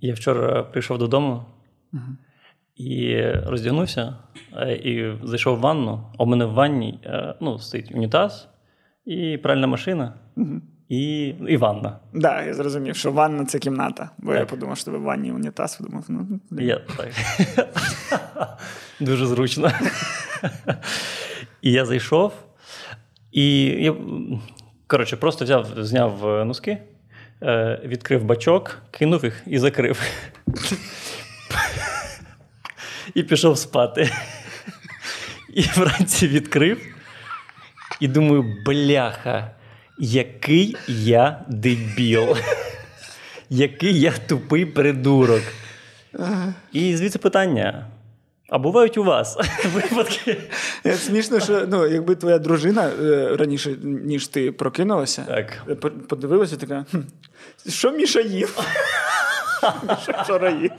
Я вчора прийшов додому і роздягнувся, е, і зайшов в ванну. А у мене в ванні е, ну, стоїть унітаз і пральна машина, і, і ванна. Так, да, я зрозумів, що ванна це кімната. Бо Так. я подумав, що тебе в ванні унітаз, подумав, ну. Я, так. Дуже зручно. І я зайшов, і я, коротше, просто взяв, зняв е, носки, відкрив бачок, кинув їх і закрив. І пішов спати. І вранці відкрив. І думаю, бляха, який я дебіл. Який я тупий придурок. І звідси питання: а бувають у вас випадки? Смішно, що ну, якби твоя дружина е, раніше, ніж ти прокинулася, Так. е, подивилася така: що Міша їв? Що вчора їв?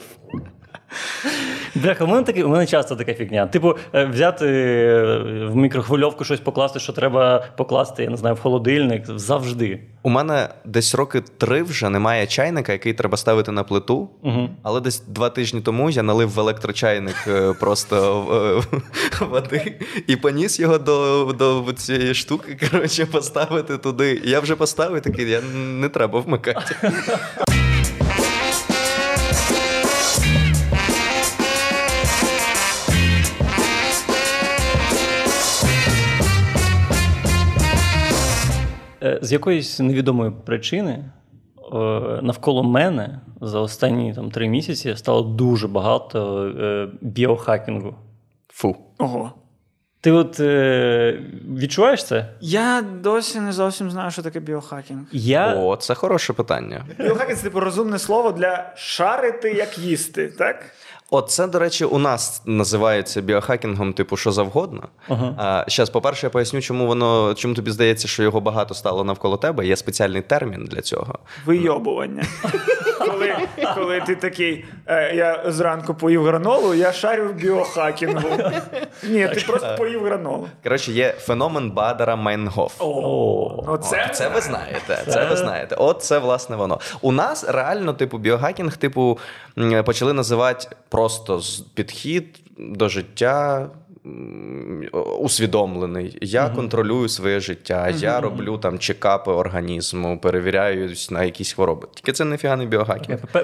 Бляха, у мене таке, у мене часто така фігня. Типу, е, взяти е, в мікрохвильовку щось покласти, що треба покласти, я не знаю, в холодильник завжди. У мене десь роки три вже немає чайника, який треба ставити на плиту. Угу. Але десь два тижні тому я налив в електрочайник е, просто води і поніс його до, до цієї штуки. Коротше, поставити туди. Я вже поставив такий, я не треба вмикати. З якоїсь невідомої причини е, навколо мене за останні там, три місяці стало дуже багато е, біохакінгу. Фу. Ого. Ти от е, відчуваєш це? Я досі не зовсім знаю, що таке біохакінг. Я О, це хороше питання. Біохакінг це типу розумне слово для шарити, як їсти, так? От це, до речі, у нас називається біохакінгом, типу, що завгодно. Ага. А, щас, по-перше, я поясню, чому воно чому тобі здається, що його багато стало навколо тебе. Є спеціальний термін для цього. Вийобування. коли, коли ти такий, е, я зранку поїв гранолу, я шарю в біохакінгу. Ні, ти просто поїв гранолу. Коротше, є феномен Бадера Майнгоф. О, Оце От, це ви знаєте. Це ви знаєте. От це власне воно. У нас реально, типу, біохакінг, типу, почали називати просто підхід до життя. Усвідомлений, я контролюю своє життя, я роблю там чекапи організму, перевіряюсь на якісь хвороби. Тільки це не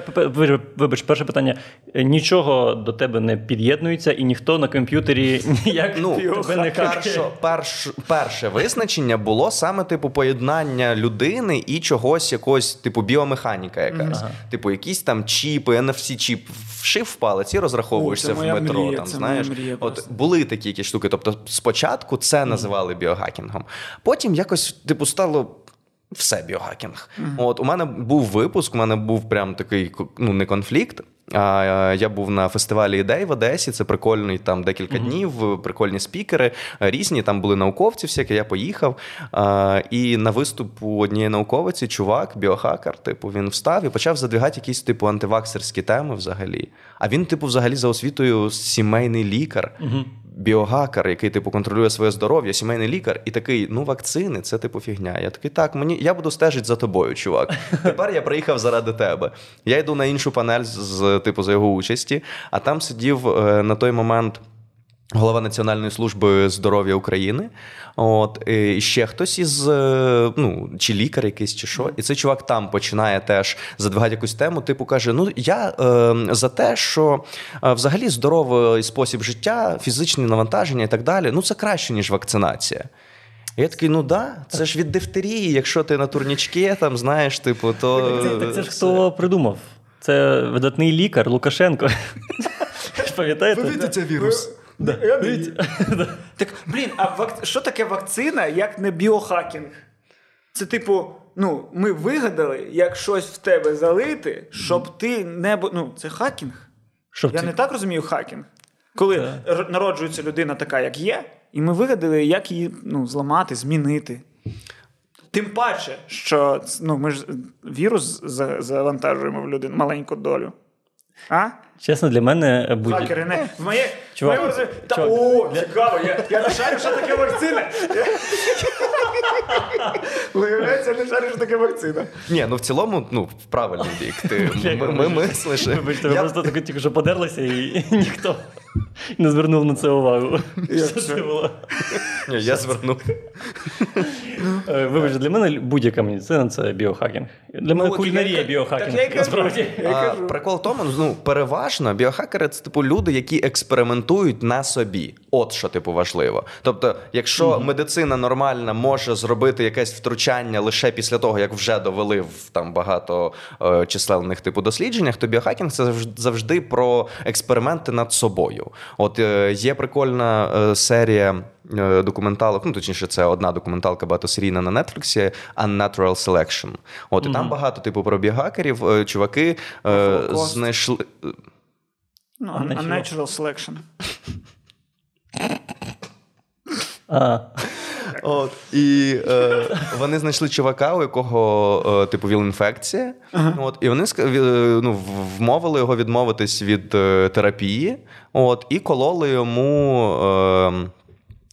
пе- пе- Вибач, перше питання. Е, Нічого до тебе не під'єднується, і ніхто на комп'ютері ніяк Ну, тебе не перше, перш, перше визначення було саме типу поєднання людини і чогось, якогось, типу, біомеханіка якась. Типу, якісь там чіпи, NFC-чіп вшив в палець і розраховуєшся О, в метро. мрія, там, знаєш. мрія От були такі якісь штуки. Тобто, спочатку це називали біохакінгом. Потім якось, типу, стало. Все біохакінг. От у мене був випуск, у мене був прям такий ну не конфлікт. А е, я був на фестивалі ідей в Одесі. Це прикольний там декілька днів, прикольні спікери, е, різні. Там були науковці, всякі. Я поїхав. А, і на виступ у однієї науковиці чувак, біохакер, типу, він встав і почав задвігати якісь типу антиваксерські теми взагалі. А він, типу, взагалі за освітою сімейний лікар. Біогакер, який типу контролює своє здоров'я, сімейний лікар, і такий: ну, вакцини, це типу фігня. Я такий, так, мені я буду стежити за тобою, чувак. Тепер я приїхав заради тебе. Я йду на іншу панель з, типу за його участі, а там сидів е, на той момент. Голова Національної служби здоров'я України, от і ще хтось із е, ну чи лікар якийсь, чи що, і цей чувак там починає теж задвигати якусь тему. Типу каже: Ну я е, за те, що е, взагалі здоровий спосіб життя, фізичні навантаження і так далі, ну це краще ніж вакцинація. Я такий, ну да, це ж від дифтерії, якщо ти на турнічки, там знаєш, типу, то Це, це, це ж хто придумав? Це видатний лікар Лукашенко. Пам'ятаєте? це вірус. Вірю. Так, блін, а вак... що таке вакцина, як не біохакінг? Це типу, ну, ми вигадали, як щось в тебе залити, щоб ти не Ну, це хакінг. Щоб Я ці- не так розумію хакінг. Коли р- народжується людина така, як є, і ми вигадали, як її ну, зламати, змінити. Тим паче, що ну, ми ж вірус завантажуємо в людину маленьку долю. А? Чесно, для мене будь Хакери не. В моє, Чувак, в моєму Та, чувак. о, цікаво, я, я нашарю, що таке вакцина. Виявляється, не шариш таке вакцина. Ні, ну в цілому, ну, в правильний бік. Ти ми, ми мислиш. Вибачте, ви Я- просто тільки що подерлися, і ніхто не звернув на це увагу. Що це? було? Ні, я звернув. Е, Вибачте, для мене будь-яка медицина це біохакінг. Для мене от кулінарія біохакінг. так я й кажу. насправді. Прикол в тому, ну переважно біохакери це типу люди, які експериментують на собі. От що типу важливо. Тобто, якщо медицина нормальна може зробити якесь втручання лише після того, як вже довели в там багато е, численних типу дослідженнях, то біохакінг це завжди про експерименти над собою. От е, є прикольна е, серія. е, Документалок, ну точніше, це одна документалка багатосерійна на Нетфліксі Unnatural Selection. От і там багато типу про біохакерів. е, Чуваки е, знайшли. Ну, Unnatural. unnatural selection. А, От, і е, вони знайшли чувака, у якого, е, типу, віл-інфекція. От, і вони е, ну, вмовили його відмовитись від е, терапії. От, і кололи йому. Е,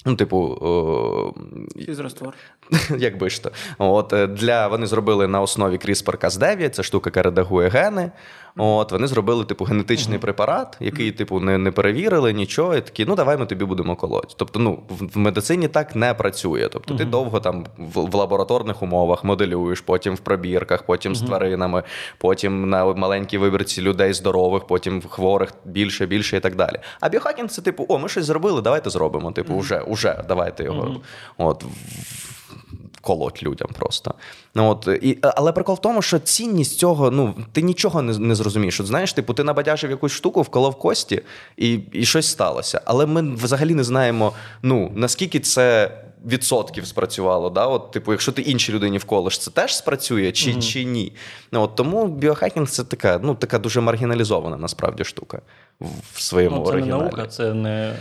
Ну, типу, е, Фізраствор. як би ж то. От, е, для, вони зробили на основі CRISPR-Cas9, це штука, яка редагує гени. От, вони зробили, типу, генетичний препарат, який, типу, не, не перевірили нічого, і такі, ну давай ми тобі будемо колоти. Тобто, ну, в, в медицині так не працює. Тобто, ти довго там в, в лабораторних умовах моделюєш, потім в пробірках, потім з тваринами, потім на маленькій вибірці людей здорових, потім хворих більше, більше і так далі. А біохакінг це, типу, о, ми щось зробили, давайте зробимо. Типу, уже, уже, давайте його. От, колоть людям просто. Ну, от, і, але прикол в тому, що цінність цього, ну, ти нічого не, не зрозумієш. От, знаєш, типу, ти набадяжив якусь штуку, вколов кості, і, і щось сталося. Але ми взагалі не знаємо, ну, наскільки це. Відсотків спрацювало, да? От, типу, якщо ти іншій людині вколиш, це теж спрацює чи, Мгм. чи ні? Ну, от, тому біохакінг це така, ну, така дуже маргіналізована насправді штука в, своєму ну, це не наука, це не.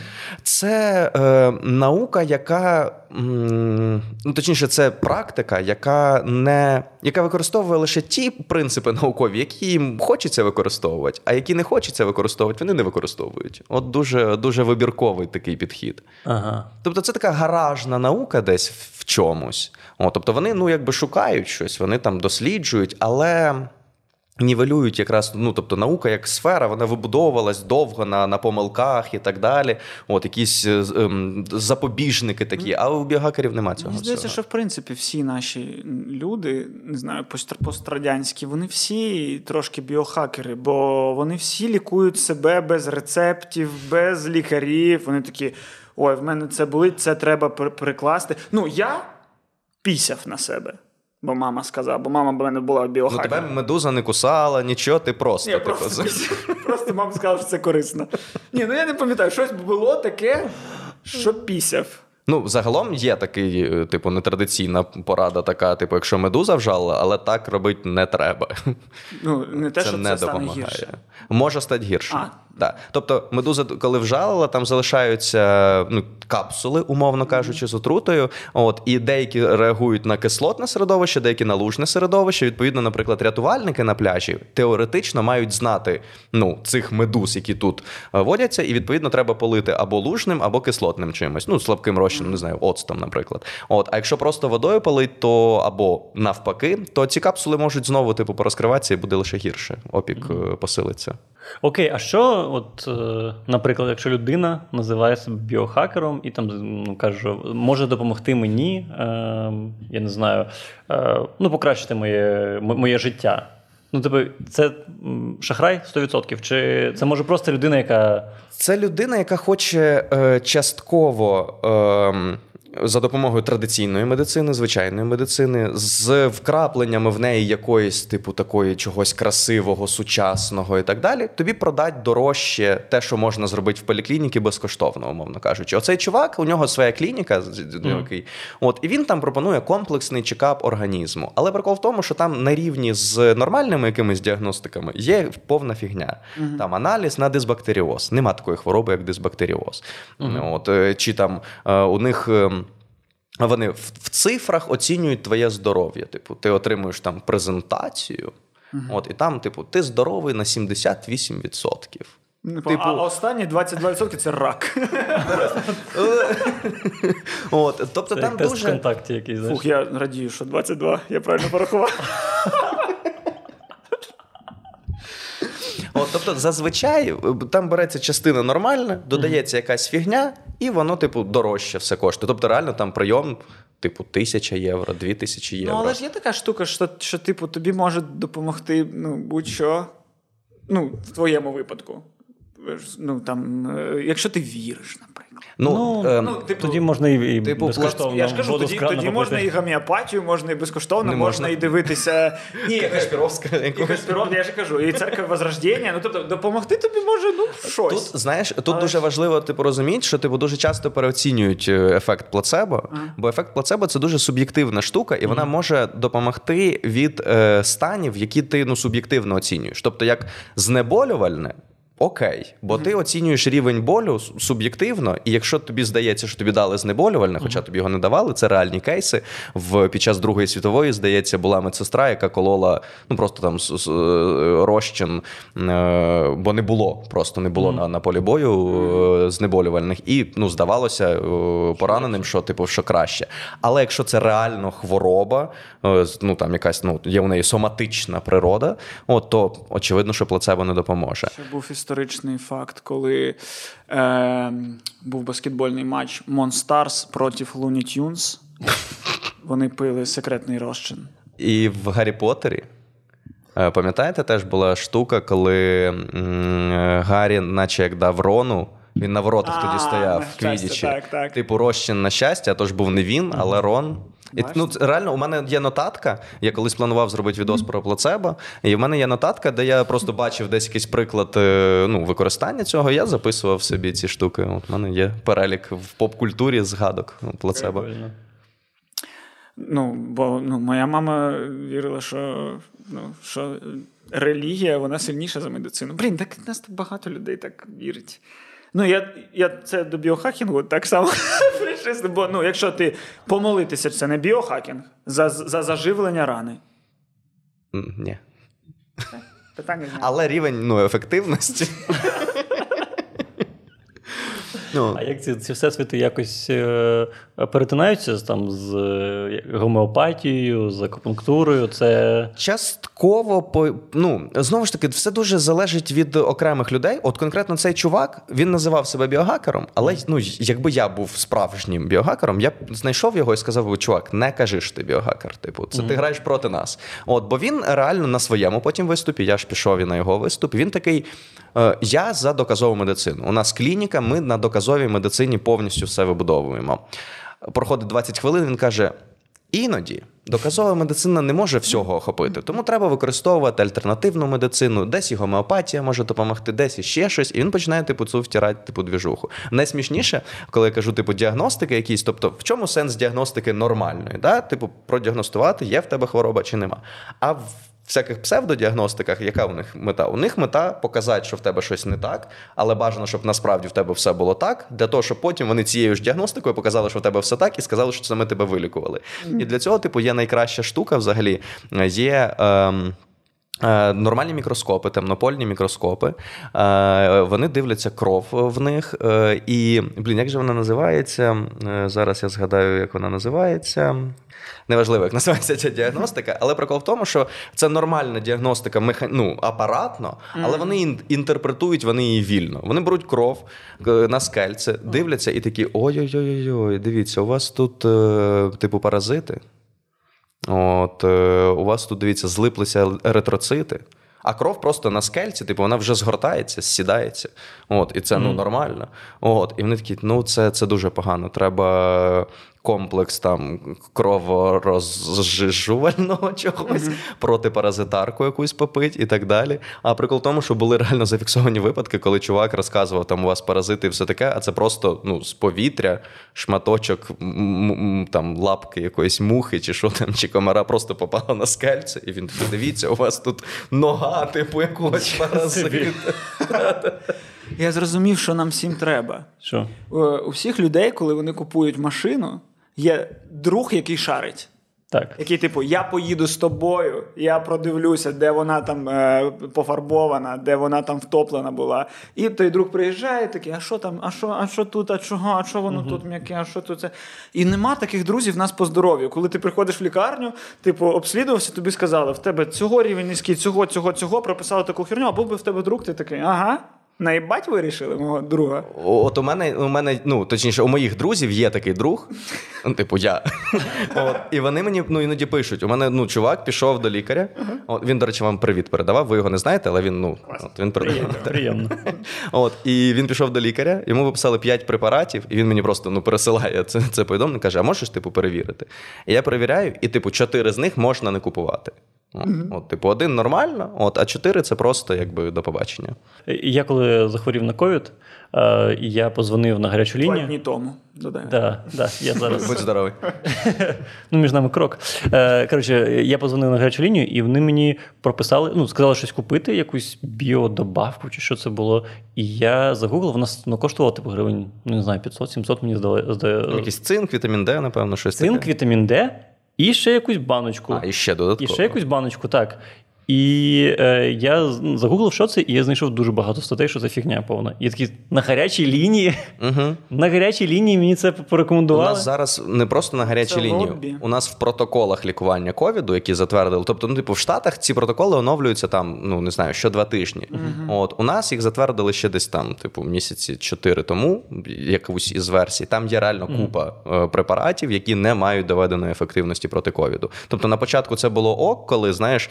Це е, наука, яка м, ну точніше, це практика, яка не яка використовує лише ті принципи наукові, які їм хочеться використовувати, а які не хочеться використовувати, вони не використовують. От дуже дуже вибірковий такий підхід. Ага. Тобто, це така гаражна наука десь в- в чомусь. О, тобто вони ну якби шукають щось, вони там досліджують, але. Нівелюють якраз, ну тобто наука як сфера, вона вибудовувалась довго на, на помилках і так далі. От якісь е, ем, запобіжники такі, а у біогакерів нема цього. Мені здається, що в принципі всі наші люди, не знаю, пост- пострадянські, вони всі трошки біохакери, бо вони всі лікують себе без рецептів, без лікарів. Вони такі: ой, в мене це болить, це треба перекласти. Ну, я пісяв на себе. Бо мама сказала, бо мама в мене була Ну, біохакером. тебе медуза не кусала, нічого, ти просто. Ні, типу, просто, просто мама сказала, що це корисно. Ні, ну я не пам'ятаю, щось було таке, що пісяв. Ну, загалом є такий, е, типу, нетрадиційна порада, така, типу, якщо медуза вжала, але так робити не треба. Ну, не те, це що не це стане допомагає. гірше. Може стати гірше. А. Да. Тобто, медуза, коли вжалила, там залишаються ну, капсули, умовно кажучи, з отрутою. От, і деякі реагують на кислотне середовище, деякі на лужне середовище. Відповідно, наприклад, рятувальники на пляжі теоретично мають знати ну, цих медуз, які тут е, водяться, і відповідно треба полити або лужним, або кислотним чимось. Ну, слабким розчином, не знаю, оцтом, наприклад. От, а якщо просто водою полить, то або навпаки, то ці капсули можуть знову типу порозкриватися і буде лише гірше. Опік е, посилиться. Окей, а що, от, е, наприклад, якщо людина називає себе біохакером і там ну, каже, може допомогти мені, е, я не знаю, е, ну, покращити моє, моє життя. Ну, тобто, це шахрай 100%? Чи це може просто людина, яка. Це людина, яка хоче е, частково. Е, за допомогою традиційної медицини, звичайної медицини, з вкрапленнями в неї якоїсь типу такої чогось красивого, сучасного і так далі, тобі продать дорожче те, що можна зробити в поліклініці безкоштовно, умовно кажучи. Оцей чувак, у нього своя клініка, який, от, і він там пропонує комплексний чекап організму. Але прикол в тому, що там на рівні з нормальними якимись діагностиками є повна фігня. Там аналіз на дисбактеріоз. Нема такої хвороби, як дисбактеріоз. От, е, чи там е, у них. Вони в, в цифрах оцінюють твоє здоров'я. Типу, ти отримуєш там презентацію, от, і там, типу, ти здоровий на 78%. Типу, Типу- а останні 22% це рак. От, тобто Це там дуже. Фух, я радію, що 22, я правильно порахував. От, тобто, зазвичай е, там береться частина нормальна, додається якась фігня, і воно, типу, дорожче все коштує. Тобто, реально там прийом, типу, тисяча євро, дві тисячі євро. Ну, але ж є така штука, що, що типу, тобі може допомогти ну, будь-що. Ну, в твоєму випадку. Ну, там, е, якщо ти віриш, наприклад. Ну, Ну, ем, ну, типу, Тоді можна і, і типу, безкоштовно Я ж кажу, воду тоді, тоді попити. можна і гомеопатію, можна і безкоштовно, можна. можна. і дивитися. Ні, Кашпіровська і. Я ж кажу, і церква Возрождення. Ну, тобто, допомогти тобі може ну, щось. Тут знаєш, тут Але дуже важливо типу розуміти, що типу дуже часто переоцінюють е, ефект плацебо, бо ефект плацебо це дуже суб'єктивна штука, і вона може допомогти від е, станів, які ти ну суб'єктивно оцінюєш. Тобто, як знеболювальне. Окей, бо ти оцінюєш рівень болю суб'єктивно, і якщо тобі здається, що тобі дали знеболювальне, хоча тобі його не давали, це реальні кейси. В під час Другої світової, здається, була медсестра, яка колола ну просто там е, розчин, е, бо не було, просто не було на, на полі бою е, знеболювальних, і ну здавалося пораненим, що типу що краще. Але якщо це реально хвороба, ну там якась ну є у неї соматична природа, от то очевидно, що плацебо не допоможе. Ще був історичний факт, коли е, був баскетбольний матч Monstars проти Looney Tunes. Вони пили секретний розчин. І в Гаррі Поттері. е, Пам'ятаєте, теж була штука, коли Гаррі, наче як дав Рону, він на воротах тоді стояв в Квідічі. Типу, розчин на щастя, а то ж був не він, але Рон. І, ну, реально, у мене є нотатка. Я колись планував зробити відос про плацебо, і в мене є нотатка, де я просто бачив десь якийсь приклад е, ну, використання цього. Я записував собі ці штуки. От в мене є перелік в поп-культурі згадок ну, плацебо. Прикольно. Ну, бо ну, моя мама вірила, що, ну, що релігія вона сильніша за медицину. Блін, так нас тут багато людей так вірить. Ну, я, я це до біохакінгу так само причислив, бо ну, якщо ти помолитися, це не біохакінг за, за заживлення рани. Ні. Питання. Але рівень ну, ефективності. ну, А як ці, ці всесвіти якось е, перетинаються там, з е, гомеопатією, з акупунктурою? Це Частково по ну знову ж таки, все дуже залежить від окремих людей. От конкретно цей чувак він називав себе біогакером, але ну якби я був справжнім біогакером, я б знайшов його і сказав би, чувак, не кажи що ти біогакер. Типу, це ти граєш проти нас. От, бо він реально на своєму потім виступі. Я ж пішов і на його виступ. Він такий: я за доказову медицину. У нас клініка, ми на доказовій медицині повністю все вибудовуємо. Проходить 20 хвилин. Він каже. Іноді доказова медицина не може всього охопити, тому треба використовувати альтернативну медицину, десь і гомеопатія може допомогти, десь і ще щось, і він починає типу цю втирати типу двіжуху. Найсмішніше, коли я кажу, типу, діагностики якісь, тобто в чому сенс діагностики нормальної? Да? Типу, продіагностувати, є в тебе хвороба чи нема. А в всяких псевдодіагностиках, яка у них мета? У них мета показати, що в тебе щось не так, але бажано, щоб насправді в тебе все було так, для того, щоб потім вони цією ж діагностикою показали, що в тебе все так, і сказали, що ми тебе вилікували. І для цього, типу, є найкраща штука взагалі. Є. Ем, е, Нормальні мікроскопи, темнопольні мікроскопи. Е, Вони дивляться кров в них. Е, І, блін, як же вона називається? Е, Зараз я згадаю, як вона називається. Неважливо, як називається ця діагностика, але прикол в тому, що це нормальна діагностика меха... ну, апаратно, але вони інтерпретують вони її вільно. Вони беруть кров е, на скельце, дивляться і такі: ой-ой-ой, дивіться, у вас тут, е, типу, паразити. От, е, у вас тут, дивіться, злиплися еритроцити. А кров просто на скельці, типу, вона вже згортається, сідається. От, і це ну, нормально. От, і вони такі, ну це, це дуже погано. Треба комплекс там кроворозжижувального чогось, протипаразитарку якусь попить і так далі. А прикол в тому, що були реально зафіксовані випадки, коли чувак розказував, там у вас паразити і все таке, а це просто ну, з повітря, шматочок м- м- там лапки якоїсь мухи, чи що там, чи комара просто попала на скельце, і він такий, дивіться, у вас тут нога, типу, якогось паразита. Я зрозумів, що нам всім треба. що? Е, У всіх людей, коли вони купують машину, є друг, який шарить. Так. Який, типу, я поїду з тобою, я продивлюся, де вона там е, пофарбована, де вона там втоплена була. І той друг приїжджає, такий, а що там, а що, а що тут, а чого, а що воно тут м'яке, а що тут це. І нема таких друзів в нас по здоров'ю. Коли ти приходиш в лікарню, типу, обслідувався, тобі сказали, в тебе цього рівень низький, цього, цього, цього, прописали таку херню, або би в тебе друг, ти такий, ага. Наїбать вирішили мого друга. От у мене, у мене, ну точніше, у моїх друзів є такий друг, ну, типу я. От, і вони мені ну, іноді пишуть: у мене ну, чувак пішов до лікаря. От, він, до речі, вам привіт передавав. Ви його не знаєте, але він ну от, він передавав. Приємно. От, і він пішов до лікаря, йому виписали 5 препаратів, і він мені просто ну, пересилає це, це повідомлення, каже: а можеш типу перевірити? І я перевіряю, і типу 4 з них можна не купувати. От, от, типу, один нормально, от, а 4 це просто якби до побачення. Я коли захворів на ковід, е, я позвонив на гарячу Два лінію. дні тому. Да, да, я зараз Будь здоровий. ну, між нами крок. Е, коротше, я позвонив на гарячу лінію, і вони мені прописали, ну, сказали щось купити, якусь біодобавку, чи що це було. І я загуглив, вона ну, коштувала типу гривень, ну не знаю, 500-700 мені здали. Якийсь цинк, вітамін Д, напевно, щось Цинк, таке. вітамін Д і ще якусь баночку. А, і ще І ще якусь баночку, так. І е, я ну, загуглив, що це, і я знайшов дуже багато статей, що це фігня повна. І я такий на гарячій лінії. Угу. На гарячій лінії мені це У нас зараз не просто на гарячій Це лінії. лобі. У нас в протоколах лікування ковіду, які затвердили. Тобто, ну, типу, в Штатах ці протоколи оновлюються там, ну не знаю, що два тижні. От у нас їх затвердили ще десь там, типу, місяці чотири тому, якусь із версій. Там є реально купа е, препаратів, які не мають доведеної ефективності проти ковіду. Тобто, на початку це було ок, коли знаєш,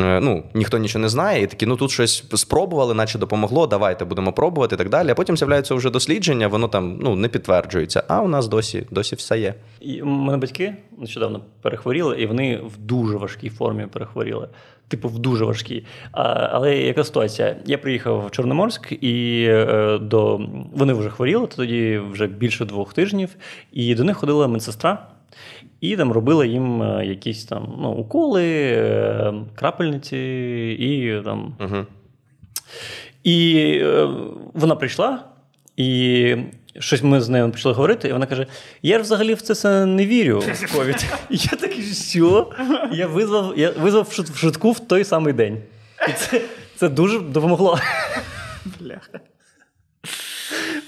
ну ніхто нічого не знає, і такі, ну тут щось спробували, наче допомогло. Давайте будемо пробувати і так далі. А потім з'являються вже дослідження, воно там ну не підтверджується. А у нас досі досі все є. І мене батьки нещодавно перехворіли, і вони в дуже важкій формі перехворіли. Типу, в дуже важкій. А, але яка ситуація? Я приїхав в Чорноморськ, і е, до вони вже хворіли тоді вже більше двох тижнів, і до них ходила медсестра. І там робила їм е, якісь там ну, уколи, е, крапельниці і там Угу. І е, вона прийшла, і щось ми з нею почали говорити, і вона каже: Я ж взагалі в це не вірю в ковід. І я такий, що? Я визвав, я визвав в шут- в шутку в той самий день. І це, це дуже допомогло. Бляха.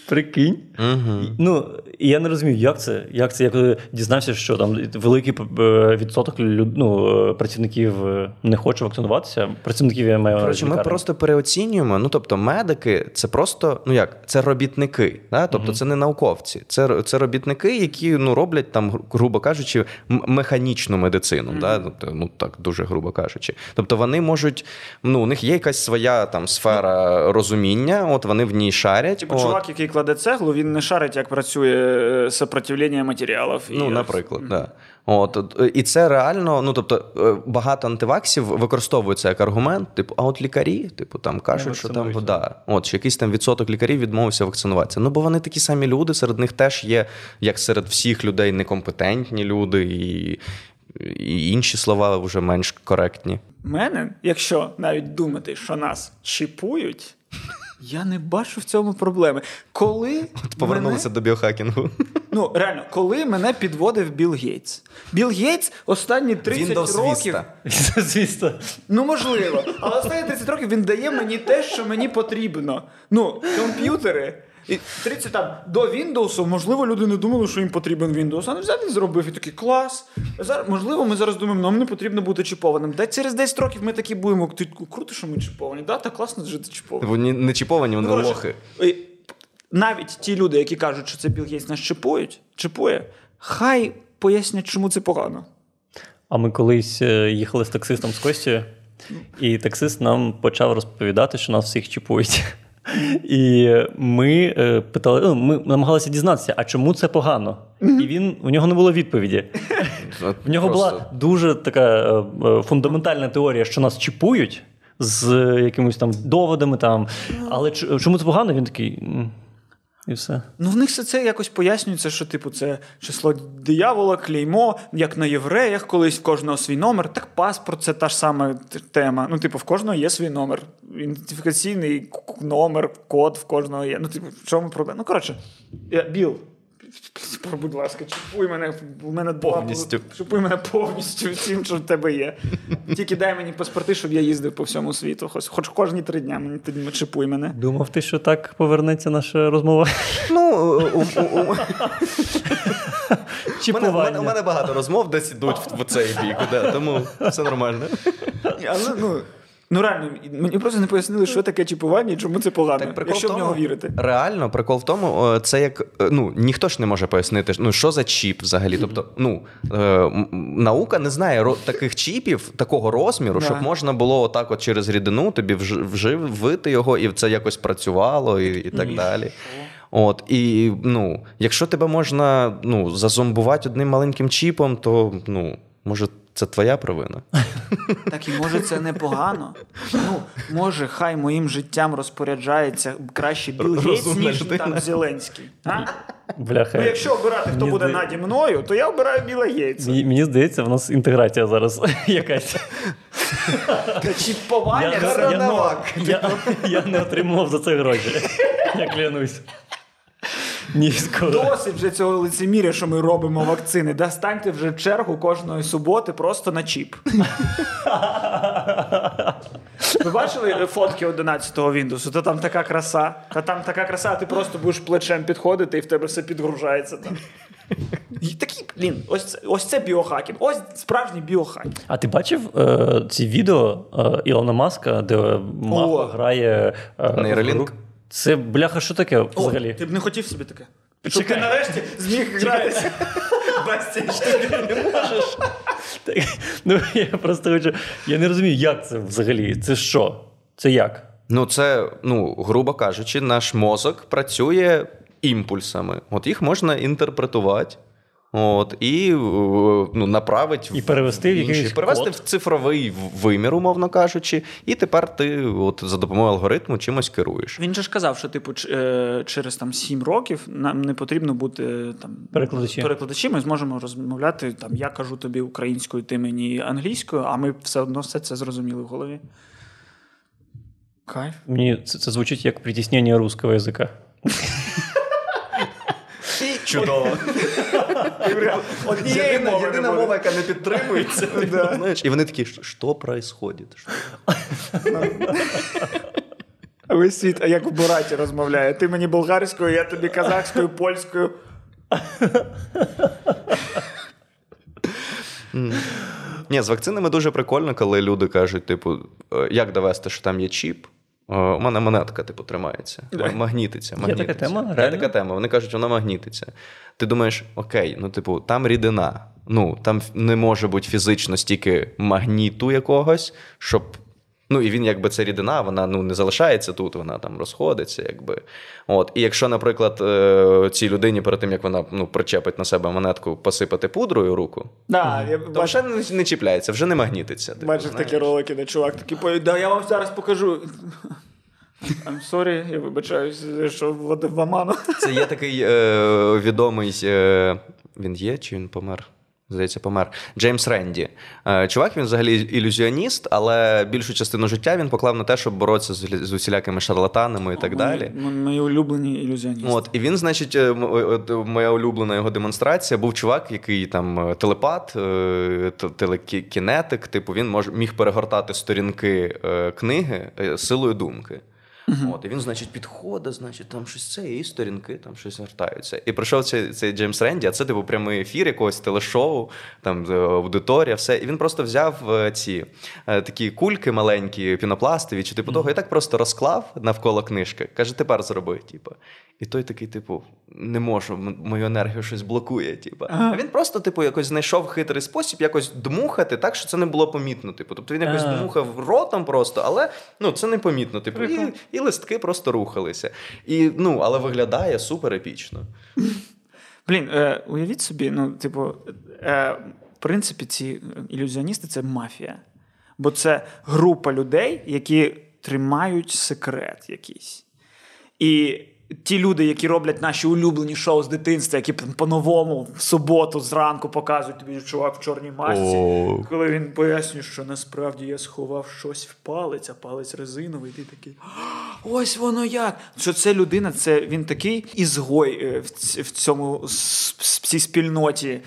Прикинь. Угу. Ну, і я не розумію, як це. Як це, я коли дізнався, що там великий е, відсоток люд- ну, е, працівників е, не хоче вакцинуватися. Працівників я маю Коротше, ми просто переоцінюємо. Ну тобто, медики це просто ну як це робітники, да? тобто це не науковці, це, це робітники, які ну роблять там, грубо кажучи, м- механічну медицину. Да? Тобто, ну так дуже грубо кажучи. Тобто вони можуть, ну у них є якась своя там сфера розуміння, от вони в ній шарять. Типу, от. чувак, який кладе цеглу, він не шарить, як працює е, сопротивлення матеріалів. Ну, І- наприклад, да. От, і це реально, ну тобто, е, багато антиваксів використовується як аргумент, типу, а от лікарі, типу, там кажуть, що там вода. От що якийсь там відсоток лікарів відмовився вакцинуватися. Ну, бо вони такі самі люди, серед них теж є, як серед всіх людей, некомпетентні люди, і, і інші слова вже менш коректні. Мене, якщо навіть думати, що нас чіпують, я не бачу в цьому проблеми. Коли Повернулися мене, до біохакінгу. ну реально, коли мене підводив Білл Гейтс. Білл Гейтс останні 30 Windows років. Звісно. Ну, можливо. Але останні 30 років він дає мені те, що мені потрібно. Ну, комп'ютери. І 30 там до Windows, можливо, люди не думали, що їм потрібен Windows. А не взяти і зробив і такий клас. Зараз, можливо, ми зараз думаємо, нам не потрібно бути чіпованим. Да через 10 років ми такі будемо. Ти круто, що ми чіповані. Да, так класно жити чіповані. Вони не чіповані, вони Ну, лохи. і Навіть ті люди, які кажуть, що це Білл Гейтс нас чіпують, чіпує, хай пояснять, чому це погано. А ми колись е, їхали з таксистом з Костю, і таксист нам почав розповідати, що нас всіх чіпують. І ми е, питали, ну, ми намагалися дізнатися, а чому це погано? І він у нього не було відповіді. В нього була дуже така е, е, фундаментальна теорія, що нас чіпують з якимись там доводами. Там. Але чому це погано? Він такий. «М, І все. Ну, в них все це якось пояснюється, що, типу, це число диявола, клеймо, як на євреях, колись в кожного свій номер. Так паспорт це та ж сама тема. Ну, типу, в кожного є свій номер. Ідентифікаційний номер, код в кожного є. Ну, типу, в чому проблема? Ну, коротше, Біл, Будь ласка, чіпуй мене, у мене Повністю. Чіпуй мене повністю всім, що в тебе є. Тільки дай мені паспорти, щоб я їздив по всьому світу. Хоч, хоч кожні три дня мені тоді чіпуй мене. Думав ти, що так повернеться наша розмова. Ну, у, у, у, у, мене, у, Чіпування. мене, у мене багато розмов десь ідуть в, в цей бік, тому все нормально. Але ну, ну реально, мені просто не пояснили, що таке чіпування і чому це погано. Так якщо в в нього вірити. Реально, прикол в тому, це як е, ну ніхто ж не може пояснити, ну що за чіп взагалі. Тобто, ну е, наука не знає таких чіпів, такого розміру, Да. щоб можна було отак, от через рідину тобі вж- вживити його, і це якось працювало, і, і так далі. От, і ну, якщо тебе можна ну, зазомбувати одним маленьким чіпом, то ну, може, це твоя провина. Так і може це непогано. Ну, може, хай моїм життям розпоряджається краще Білл Гейтс, Розумна ніж людина. там Зеленський. А? Бляха. Ну, якщо обирати, хто Мені буде здає- наді мною, то я обираю Біла Гейтса. Мені, мені здається, в нас інтеграція зараз якась. Та Чіпування Я, я, я, я не отримував за це гроші. Я клянусь. Ні. Досить вже цього лицеміря, що ми робимо вакцини. Да станьте вже в чергу кожної суботи просто на чіп. Ви бачили фотки 11-го Windows? Та там така краса. Та там така краса, а ти просто будеш плечем підходити і в тебе все підгружається там. І такі, блін, ось це, ось це біохакінг. Ось справжній біохакінг. А ти бачив е, ці відео е, Ілона Маска, де мавпа грає е, Neuralink? Це бляха, що таке взагалі? О, ти б не хотів собі таке. Щоб ти нарешті зміг гратися. Без цієї можеш. Так, ну я просто хочу. Я не розумію, як це взагалі. Це що? Це як? Ну, це, ну, грубо кажучи, наш мозок працює імпульсами. От їх можна інтерпретувати. От, і е, ну, направити І перевести в інші- перевести код. в цифровий вимір, умовно кажучи, і тепер ти от, за допомогою алгоритму чимось керуєш. Він же ж казав, що типу ч- е, через там 7 років нам не потрібно бути там Перекладачі. перекладачі. Ми зможемо розмовляти. Там я кажу тобі українською, ти мені англійською, а ми все одно все це зрозуміли в голові. Кайф. Мені це, це звучить як притіснення русского язика. Чудово. Єдина, єдина мова, яка не підтримується. І вони такі, що, що происходить? Весь світ, а як в Бураті розмовляє. Ти мені болгарською, я тобі казахською, польською. Ні, з вакцинами дуже прикольно, коли люди кажуть, типу, е, як довести, що там є чіп. Е, У мене монетка, типу, тримається. М- Магнітиться. така тема? Є Реально? така тема. Вони кажуть, вона магнітиться. Ти думаєш, окей, ну, типу, там рідина. Ну, там не може бути фізично стільки магніту якогось, щоб. Ну, і він, якби це рідина, вона ну, не залишається тут, вона там розходиться, якби. От. І якщо, наприклад, е, цій людині перед тим, як вона ну, причепить на себе монетку, посипати пудрою руку, Да, я то бачив, вже не, не чіпляється, вже не магнітиться. типу, бачив такі ролики, де чувак такий повідомляє, да, я вам зараз покажу. I'm sorry, я вибачаюсь, що вводив в оману. Це є такий е, відомий. Е, він є чи він помер? Здається, помер. Джеймс Ренді. Е, чувак, він взагалі ілюзіоніст, але більшу частину життя він поклав на те, щоб боротися з, усілякими шарлатанами і так далі. Мої, улюблені ілюзіоністи. От, і він, значить, е, от, моя улюблена його демонстрація був чувак, який там е, телепат, е, телекінетик, типу, він мож, міг перегортати сторінки е, книги е, силою думки. От, і він, значить, підходить, значить, там щось це, і сторінки там щось вертаються. І прийшов цей, цей Джеймс Ренді, а це типу прямий ефір якогось телешоу, там е, аудиторія, все. І він просто взяв е, ці е, такі кульки маленькі, пінопластові, чи типу того, і так просто розклав навколо книжки. Каже, тепер зроби, типу. І той такий, типу, не можу, мою енергію щось блокує. Типу. А він просто, типу, якось знайшов хитрий спосіб якось дмухати так, що це не було помітно. Типу. Тобто він якось дмухав ротом просто, але ну, це непомітно. Типу, і, і листки просто рухалися. І, ну, але виглядає супер епічно. Блін, е, уявіть собі, ну, типу, е, в принципі, ці ілюзіоністи це мафія. Бо це група людей, які тримають секрет якийсь. І ті люди, які роблять наші улюблені шоу з дитинства, які по-новому в суботу зранку показують тобі чувак в чорній масці, О. коли він пояснює, що насправді я сховав щось в палець, а палець резиновий, ти такий. Ось воно як. Що це людина, це він такий ізгой е, в, ць- в цьому с- цій спільноті.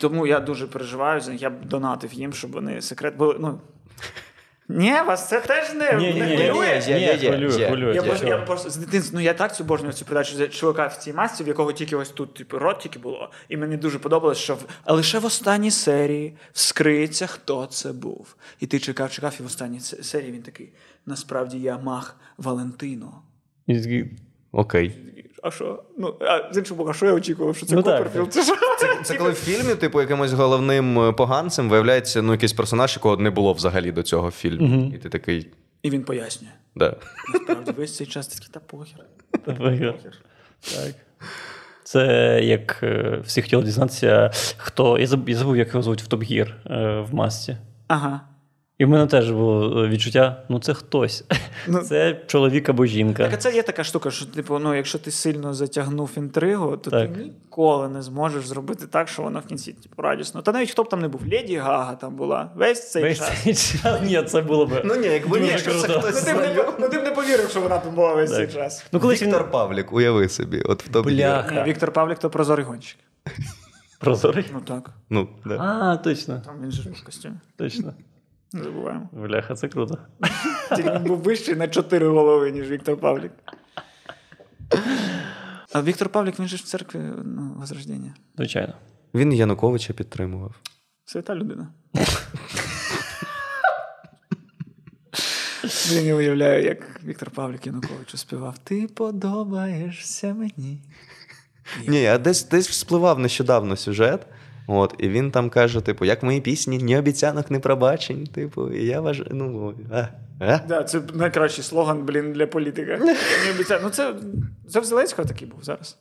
Тому я дуже переживаю за них. Я б донатив їм, щоб вони секрет були. Ну, ні, вас це теж не, Ні, ні, ні, хвилює? Я просто, я просто з дитинства, ну я так цю обожнював цю передачу за чувака в цій масці, в якого тільки ось тут, типу, рот тільки було. І мені дуже подобалось, що в... а лише в останній серії вскриється, хто це був. І ти чекав, чекав, і в останній се- серії він такий: насправді я маг Валентино. І такий, Окей. А що? Ну, а з іншого боку, що я очікував, що це Ну, так, Куперфілд? Це що? Це коли в фільмі, типу, якимось головним е, поганцем виявляється ну, якийсь персонаж, якого не було взагалі до цього фільму. І ти такий. І він пояснює. Да. Насправді весь цей час ти такий, та похер. «Та виграв». Так. Це як е, всі хотіли дізнатися, хто. Я забув, як його звуть в Топ Гір е, в масці. Ага. І в мене теж було відчуття: ну це хтось. Ну. Це чоловік або жінка. Так, а це є така штука, що типу, ну, якщо ти сильно затягнув інтригу, то Так. ти ніколи не зможеш зробити так, що воно в кінці типу, радісно. Та навіть хто б там не був, Леді Гага там була весь цей Весь час. цей час. Ні, це було б. Ну ні, якби ні, що це хтось Ну ти, не, ну ти б не повірив, що вона там була весь цей час. Ну, колись він Віктор Павлік, уяви собі, от в тобі. Бляха. Ні, Віктор Павлік то прозорий гонщик. прозорий. Ну так. Ну, да. А, точно. Там він же в костюмі. Точно. Не забуваємо. Бляха, це круто. Тільки він був вищий на чотири голови, ніж Віктор Павлік. А Віктор Павлік, він же ж в церкві ну, Возрождення. Звичайно. Він Януковича підтримував. Свята людина. Я уявляю, як Віктор Павлік Януковичу співав Ти подобаєшся мені. Ні, а десь десь вспливав нещодавно сюжет. От, і він там каже: типу, як мої пісні, ні обіцянок, ні пробачень. Типу, і я вважаю, ну, а, а? Да, це найкращий слоган, блін, для політика. Не обіцяю. Ну, це, це в Зеленського такий був зараз.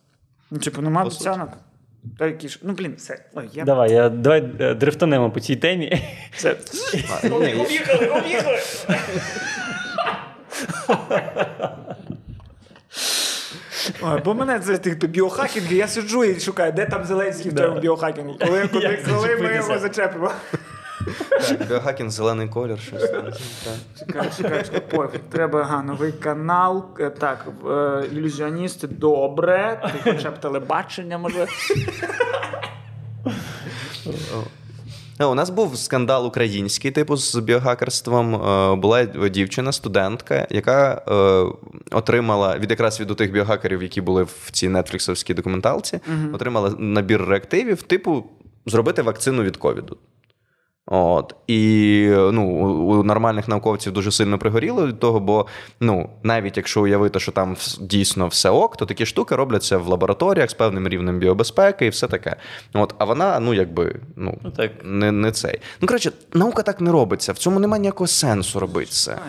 Ну, типу, нема По обіцянок. Та які ж. Ну, блін, все. Ой, я... Давай, я, давай е, дрифтанемо по цій темі. Це... Ні, Об'їхали, об'їхали! Ой, бо мене це типу, біохакінги, я сиджу і шукаю, де там Зеленський в тому біохакінгу. Коли, коли, коли ми його зачепимо. Так, Біохакін, зелений колір, щось. там. Чекай, чекай, чекай, пофіг. Треба ага, новий канал. Е, Так, е, ілюзіоністи, добре. Ти хоча б телебачення, може. У нас був скандал український, типу, з біогакерством. Е, Була дівчина, студентка, яка е, отримала від якраз від тих біогакерів, які були в цій нетфліксовській документалці, отримала набір реактивів, типу, зробити вакцину від ковіду. От і ну, у нормальних науковців дуже сильно пригоріло від того, бо ну навіть якщо уявити, що там дійсно все ок, то такі штуки робляться в лабораторіях з певним рівнем біобезпеки і все таке. От, а вона, ну якби, ну, Ну, так. не, не цей. Ну коротше, наука так не робиться. В цьому немає ніякого сенсу робити це.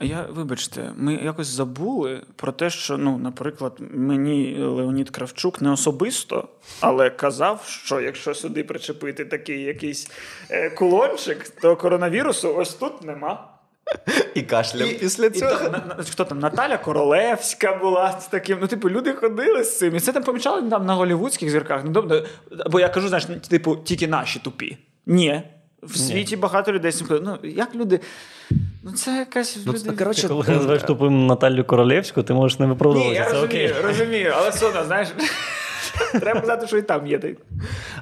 Я вибачте, ми якось забули про те, що, ну, наприклад, мені Леонід Кравчук не особисто, але казав, що якщо сюди причепити такий якийсь е, кулончик, то коронавірусу ось тут нема. І кашляв після І там, на- на- хто там Наталя Королевська була з таким. Ну, типу, люди ходили з цим. І це там помічали там на голівудських зірках. Ну, тобто, бо я кажу, знаєш, типу, тільки наші тупі. Ні. В світі багато людей з. Ну, як люди. Ну, це якась Ну, люди... коротше, Ти коли називаєш тупим Наталю Королевську, ти можеш не Ні, виправдовуватися. я Це розумію, окей. розумію, але все одно, знаєш. Треба казати, що і там є.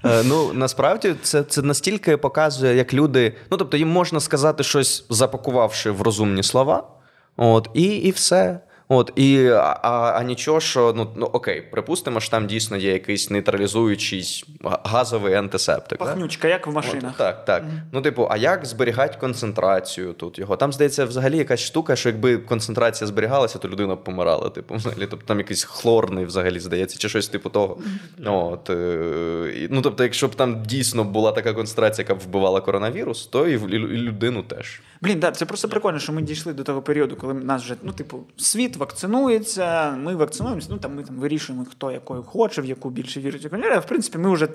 Е, Ну насправді це, це настільки показує, як люди. Ну тобто, їм можна сказати щось, запакувавши в розумні слова, от, і, і все. От, і, а, а, нічого, що ну, ну окей, припустимо, що там дійсно є якийсь нейтралізуючий газовий антисептик. да? Як в От, машинах. так, так. Ну, типу, а як зберігати концентрацію тут його? Там, здається, взагалі якась штука, що якби концентрація зберігалася, то людина б помирала. Типу, взагалі, тобто там якийсь хлорний, взагалі, здається, чи щось типу того. От, е, ну, тобто, якщо б там дійсно була така концентрація, яка б вбивала коронавірус, то і, і людину теж. Блін, да, це просто прикольно, що ми дійшли до того періоду, коли нас вже, ну, типу, світ вакцинується, ми вакцинуємося, ну там ми там вирішуємо, хто якою хоче, в яку більше вірить. А в принципі, ми вже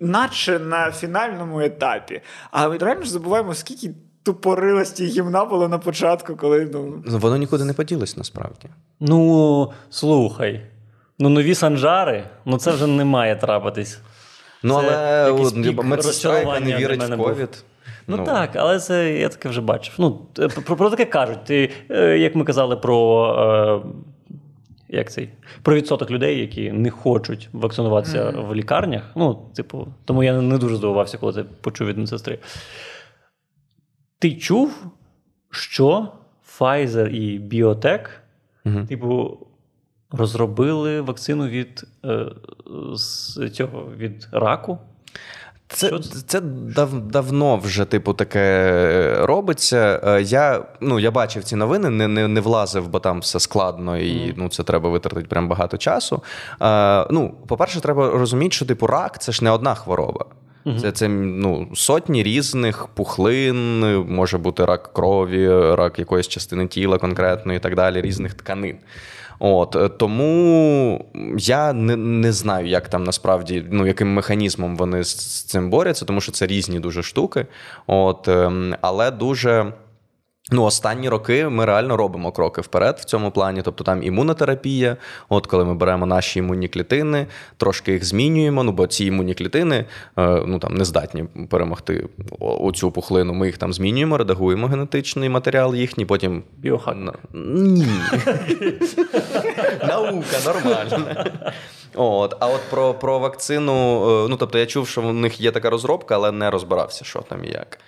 наче на фінальному етапі. А реально ж забуваємо, скільки тупорилості гімна було на початку, коли ну. Ну, Воно нікуди не поділось насправді. Ну, слухай. Ну, нові санжари, ну це вже не має трапитись. Ну, Це але медсестра, яка не вірить в ковід. Ну, так, але це я таке вже бачив. Ну, е, про, про таке кажуть. Ти, е, як ми казали про. Е, як цей? Про відсоток людей, які не хочуть вакцинуватися в лікарнях. Ну, типу, тому я не дуже здивувався, коли це почув від медсестри. Ти чув, що Pfizer і Biotech, Мгм. типу, розробили вакцину від, е, з цього, від раку? Це, це? дав, давно вже, типу, таке робиться. Е, Я, ну, я бачив ці новини, не, не, не влазив, бо там все складно і ну, це треба витратити прям багато часу. Е, ну, по-перше, треба розуміти, що типу рак це ж не одна хвороба. Це, це ну, сотні різних пухлин, може бути рак крові, рак якоїсь частини тіла конкретно і так далі, різних тканин. От е, тому я не, не знаю, як там насправді ну яким механізмом вони з, цим борються, тому що це різні дуже штуки. От, ем, але дуже. Ну, останні роки ми реально робимо кроки вперед в цьому плані. Тобто там імунотерапія, от коли ми беремо наші імунні клітини, трошки їх змінюємо. Ну, бо ці імунні клітини е, ну там не здатні перемогти оцю пухлину. Ми їх там змінюємо, редагуємо генетичний матеріал їхній, потім Біохак. Ні. Наука нормальна. От, а от про, про вакцину, е, ну тобто я чув, що в них є така розробка, але не розбирався, що там і як.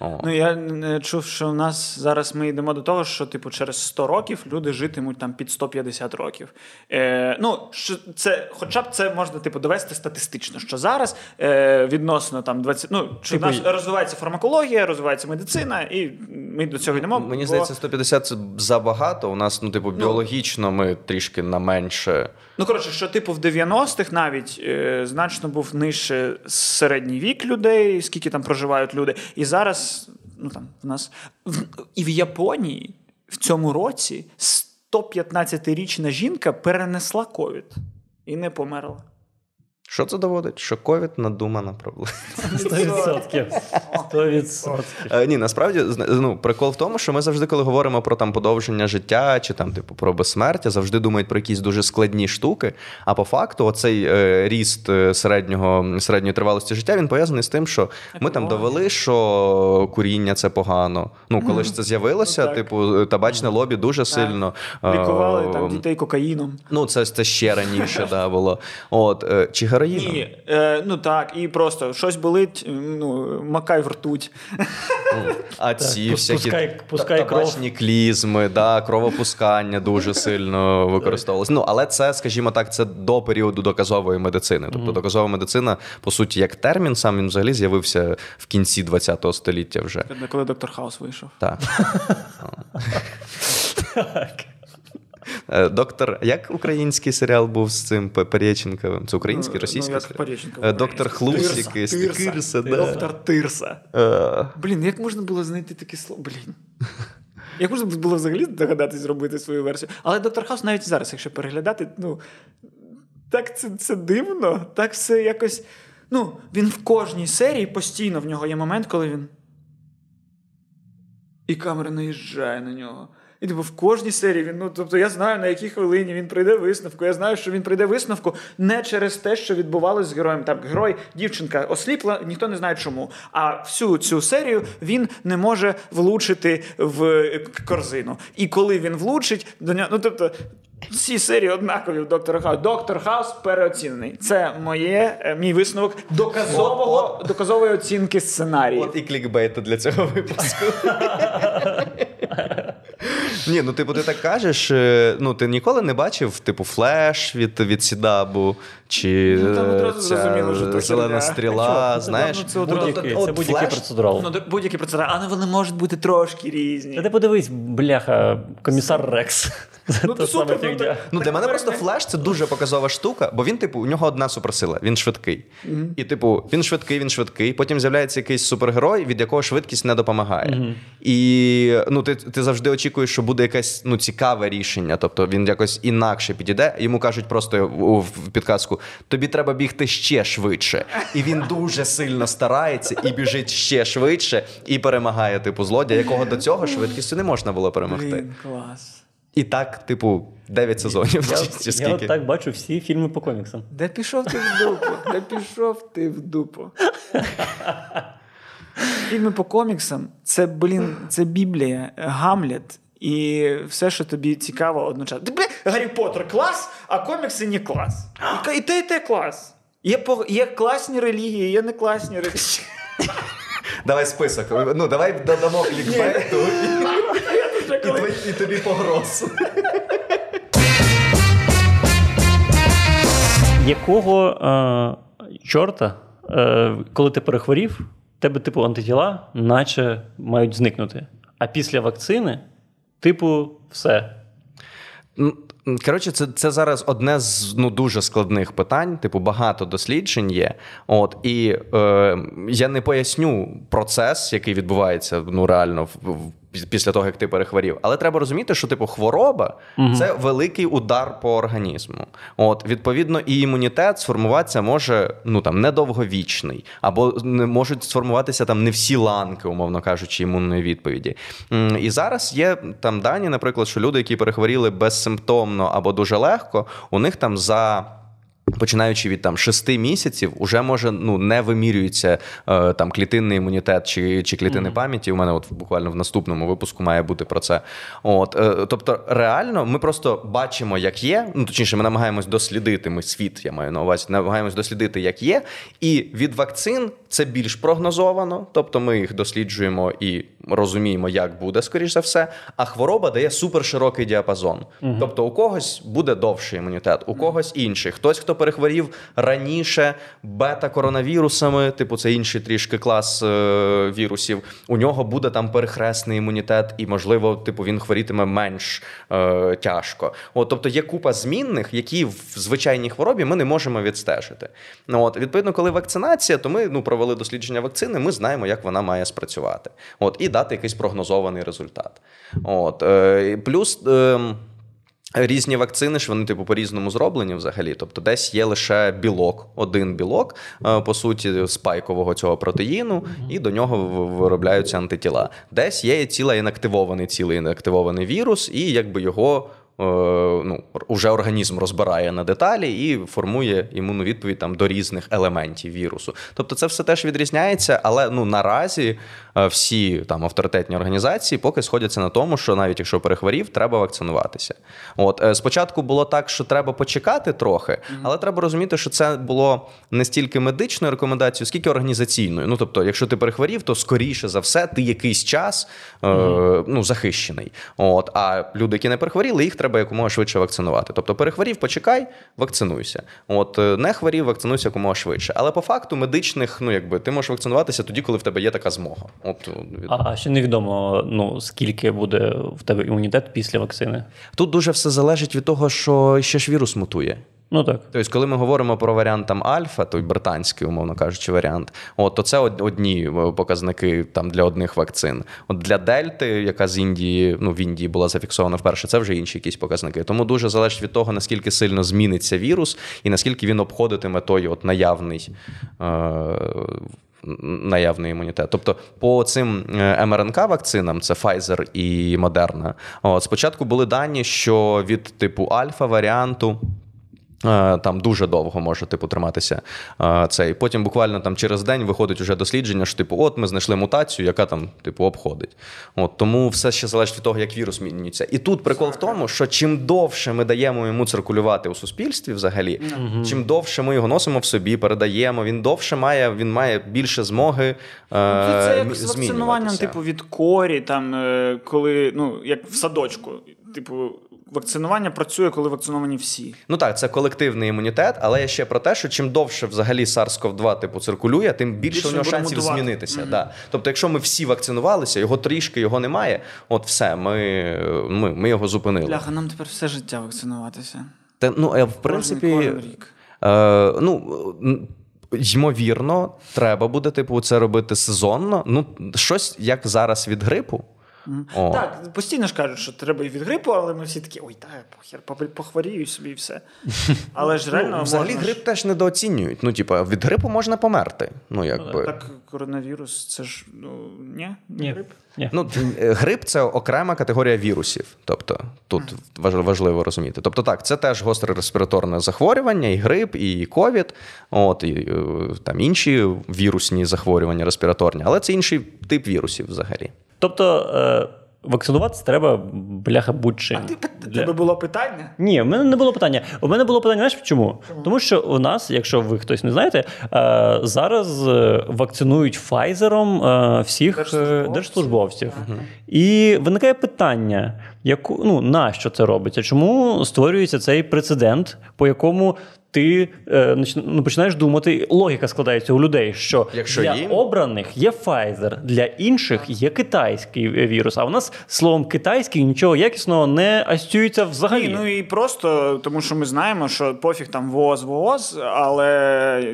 О. Ну, я не чув, що в нас зараз ми йдемо до того, що типу через 100 років люди житимуть там під 150 років. Е, ну, що це, хоча б це можна типу довести статистично, що зараз е, відносно там 20, ну, що Типу, в нас розвивається фармакологія, розвивається медицина, і ми до цього йдемо. Мені бо- здається, 150 це забагато. У нас, ну, типу, біологічно ми трішки на менше. Ну, коротше, що типу в 90-х навіть е, значно був нижче середній вік людей, скільки там проживають люди. І зараз, ну там в нас в, і в Японії в цьому році 115-річна жінка перенесла ковід і не померла. Що це доводить? Що ковід надумана проблема. 100%. 100%. Е, Ні, насправді ну, прикол в тому, що ми завжди, коли говоримо про там подовження життя чи там, типу, про безсмертя, завжди думають про якісь дуже складні штуки. А по факту, оцей е, ріст е, середнього середньої тривалості життя він пов'язаний з тим, що ми там довели, що куріння це погано. Ну, коли ж це з'явилося, Ну, типу, табачне лобі дуже сильно е, Лікували там дітей кокаїном. Ну, це, це ще раніше да, було. От, е, чи героїном? Ні, е, ну так, і просто щось болить, ну, макай в ртуть. А ці пус- всякі пускай- пускай кров. клізми, да, кровопускання дуже сильно використовувалися. Ну, але це, скажімо так, це до періоду доказової медицини. Тобто доказова медицина, по суті, як термін, сам він взагалі з'явився в кінці ХХ століття вже. Коли доктор Хаус вийшов. Так. Е, Доктор, як український серіал був з цим Переченковим? Це український, Ну, російський як серіал? Е, Доктор. Хлус якийсь. Тирса. Тирса, да. Доктор Тирса. Е, Блін, як можна було знайти таке слово? Блін. Як можна було взагалі догадатись зробити свою версію? Але доктор Хаус навіть зараз, якщо переглядати, ну так це, це дивно, так все якось. Ну, він в кожній серії постійно в нього є момент, коли він. І камера наїжджає на нього. І типу, в кожній серії він, ну тобто я знаю, на якій хвилині він прийде висновку. Я знаю, що він прийде висновку не через те, що відбувалося з героєм. Там герой, дівчинка осліпла, ніхто не знає чому. А всю цю серію він не може влучити в е, корзину. І коли він влучить, до нього, ну тобто. Всі серії однакові в доктора Хаус. Доктор Хаус переоцінений. Це моє, е, мій висновок доказового, доказової оцінки сценарію. От і клікбейт для цього випуску. Ні, ну типу, ти так кажеш. е, Ну, ти ніколи не бачив, типу, Flash від, від CW, чи Ну, там одразу ця зрозуміло, що то зелена стріла, Ну, знаєш? ну, це одразу- Будь-який, це будь-який процедурал. Ну, будь-які процедурали, але вони можуть бути трошки різні. Та ти подивись, бляха, комісар Рекс. Ну, супер, ну, фігня. так. Ну, для мене просто Flash це дуже показова штука, бо він, типу, у нього одна суперсила, він швидкий. І, типу, він швидкий, він швидкий. Потім з'являється якийсь супергерой, від якого швидкість не допомагає. І ну, ти, ти завжди очікуєш, що буде якесь ну, цікаве рішення, тобто він якось інакше підійде. Йому кажуть просто в підказку: тобі треба бігти ще швидше. І він дуже сильно старається і біжить ще швидше, і перемагає типу злодія, якого до цього швидкістю не можна було перемогти. Блін, клас. І так, типу, 9 сезонів. Я, чи я скільки. от так бачу всі фільми по коміксам. Де пішов ти в дупу? Де пішов ти в дупу? Фільми по коміксам це, блін, це Біблія, Гамлет. І все, що тобі цікаво одночасно. Ти, Гаррі Поттер клас, а комікси не клас. І, і те, і те клас. Є, по- є класні релігії, є не класні релігії. Давай список. Ну, давай додамо клікбейту і, тобі погроз. Якого е, чорта, е, коли ти перехворів, в тебе, типу, антитіла, наче мають зникнути. А після вакцини, типу, все. Коротше, це, це зараз одне з ну дуже складних питань. Типу, багато досліджень є. От і е, я не поясню процес, який відбувається ну реально в, в- після того, як ти перехворів. Але треба розуміти, що типу хвороба це великий удар по організму. От відповідно, і імунітет сформуватися може ну там недовговічний, або не можуть сформуватися там не всі ланки, умовно кажучи, імунної відповіді. І зараз є там дані, наприклад, що люди, які перехворіли безсимптомно або дуже легко, у них там за. Починаючи від там шести місяців, уже може ну не вимірюється е, там клітинний імунітет чи, чи клітини пам'яті. У мене от буквально в наступному випуску має бути про це. От е, тобто, реально, ми просто бачимо, як є. Ну точніше, ми намагаємось дослідити. Ми світ, я маю на увазі, намагаємось дослідити, як є. І від вакцин це більш прогнозовано. Тобто, ми їх досліджуємо і розуміємо, як буде, скоріш за все. А хвороба дає суперширокий діапазон. Тобто, у когось буде довший імунітет, у когось інший. Хтось, хто перехворів раніше бета-коронавірусами, типу це інший трішки клас е, вірусів. У нього буде там перехресний імунітет, і можливо, типу, він хворітиме менш е, тяжко. От, тобто є купа змінних, які в звичайній хворобі ми не можемо відстежити. Ну, от, відповідно, коли вакцинація, то ми ну, провели дослідження вакцини, ми знаємо, як вона має спрацювати. От, і дати якийсь прогнозований результат. От, е, плюс. Е, Різні вакцини ж вони типу по-різному зроблені взагалі. Тобто, десь є лише білок, один білок, е, по суті, спайкового цього протеїну, і до нього виробляються антитіла. Десь є ціла інактивований, цілий інактивований вірус, і якби його. Е, Ну, уже організм розбирає на деталі і формує імунну відповідь там до різних елементів вірусу. Тобто, це все теж відрізняється, але ну наразі е, всі там авторитетні організації поки сходяться на тому, що навіть якщо перехворів, треба вакцинуватися. От е, спочатку було так, що треба почекати трохи, але треба розуміти, що це було не стільки медичною рекомендацією, скільки організаційною. Ну тобто, якщо ти перехворів, то скоріше за все ти якийсь час е, ну, захищений. От а люди, які не перехворіли, їх треба якомога швидше вакцинувати. Тобто, перехворів, почекай, вакцинуйся. От е, не хворів, вакцинуйся якомога швидше. Але по факту медичних, ну якби ти можеш вакцинуватися тоді, коли в тебе є така змога. От від- А ще невідомо, ну, скільки буде в тебе імунітет після вакцини. тут дуже все залежить від того, що ще ж вірус мутує. Ну так. Тобто, коли ми говоримо про варіант там альфа, той британський, умовно кажучи, варіант, от то це одні е, показники там для одних вакцин. От для дельти, яка з Індії, ну в Індії була зафіксована вперше, це вже інші якісь показники. Тому дуже залежить від того, наскільки сильно зміниться вірус і наскільки він обходитиме той от наявний. Е- Наявний імунітет. Тобто, по цим е, МРНК-вакцинам, це Pfizer і Moderna, от, спочатку були дані, що від типу альфа варіанту. е, Там дуже довго може типу триматися е, цей. Потім буквально там через день виходить уже дослідження, що типу, от ми знайшли мутацію, яка там типу обходить. От тому все ще залежить від того, як вірус змінюється. І тут прикол в тому, що чим довше ми даємо йому циркулювати у суспільстві, взагалі, чим довше ми його носимо в собі, передаємо, він довше має, він має більше змоги. е, Ну, це як з вакцинуванням, типу, від корі, там, е, коли, ну, як в садочку. Типу, вакцинування працює, коли вакциновані всі. Ну так, це колективний імунітет, але я ще про те, що чим довше взагалі SARS-CoV-2 типу циркулює, тим більше, Більше у нього шансів мутувати. змінитися. Да. Тобто, якщо ми всі вакцинувалися, його трішки його немає. От все, ми, ми, ми його зупинили. Бляха, нам тепер все життя вакцинуватися. Та, ну, е, в принципі, рік. Е, ну, ймовірно, треба буде, типу, це робити сезонно. Ну, щось як зараз від грипу. О. Так, постійно ж кажуть, що треба і від грипу, але ми всі такі, ой, та похер, похворію собі і все. Але ж реально Ну, взагалі можна грип теж недооцінюють. Ну, типа, від грипу можна померти. Ну, якби. Так, коронавірус, це ж ну ні, Ні. грип. Ні. Ну, е, грип це окрема категорія вірусів. Тобто тут важ- важливо розуміти. Тобто, так, це теж гостре респіраторне захворювання, і грип, і ковід, от, і е, там інші вірусні захворювання респіраторні, але це інший тип вірусів взагалі. Тобто е, вакцинуватися треба, бляха, будь-чим. А ти Для- тебе було питання? Ні, в мене не було питання. У мене було питання, знаєш чому? Тому що у нас, якщо ви хтось не знаєте, е, зараз е, вакцинують Файзером е, всіх Держслужбовців. держслужбовців. І виникає питання, яку, ну, нащо це робиться? Чому створюється цей прецедент, по якому ти е, ну, починаєш думати, логіка складається у людей, що Якщо для їм- обраних є Pfizer, для інших є китайський вірус. А у нас словом китайський нічого якісного не асоціюється взагалі. Ні, ну і просто тому, що ми знаємо, що пофіг там ВОЗ, ВОЗ, але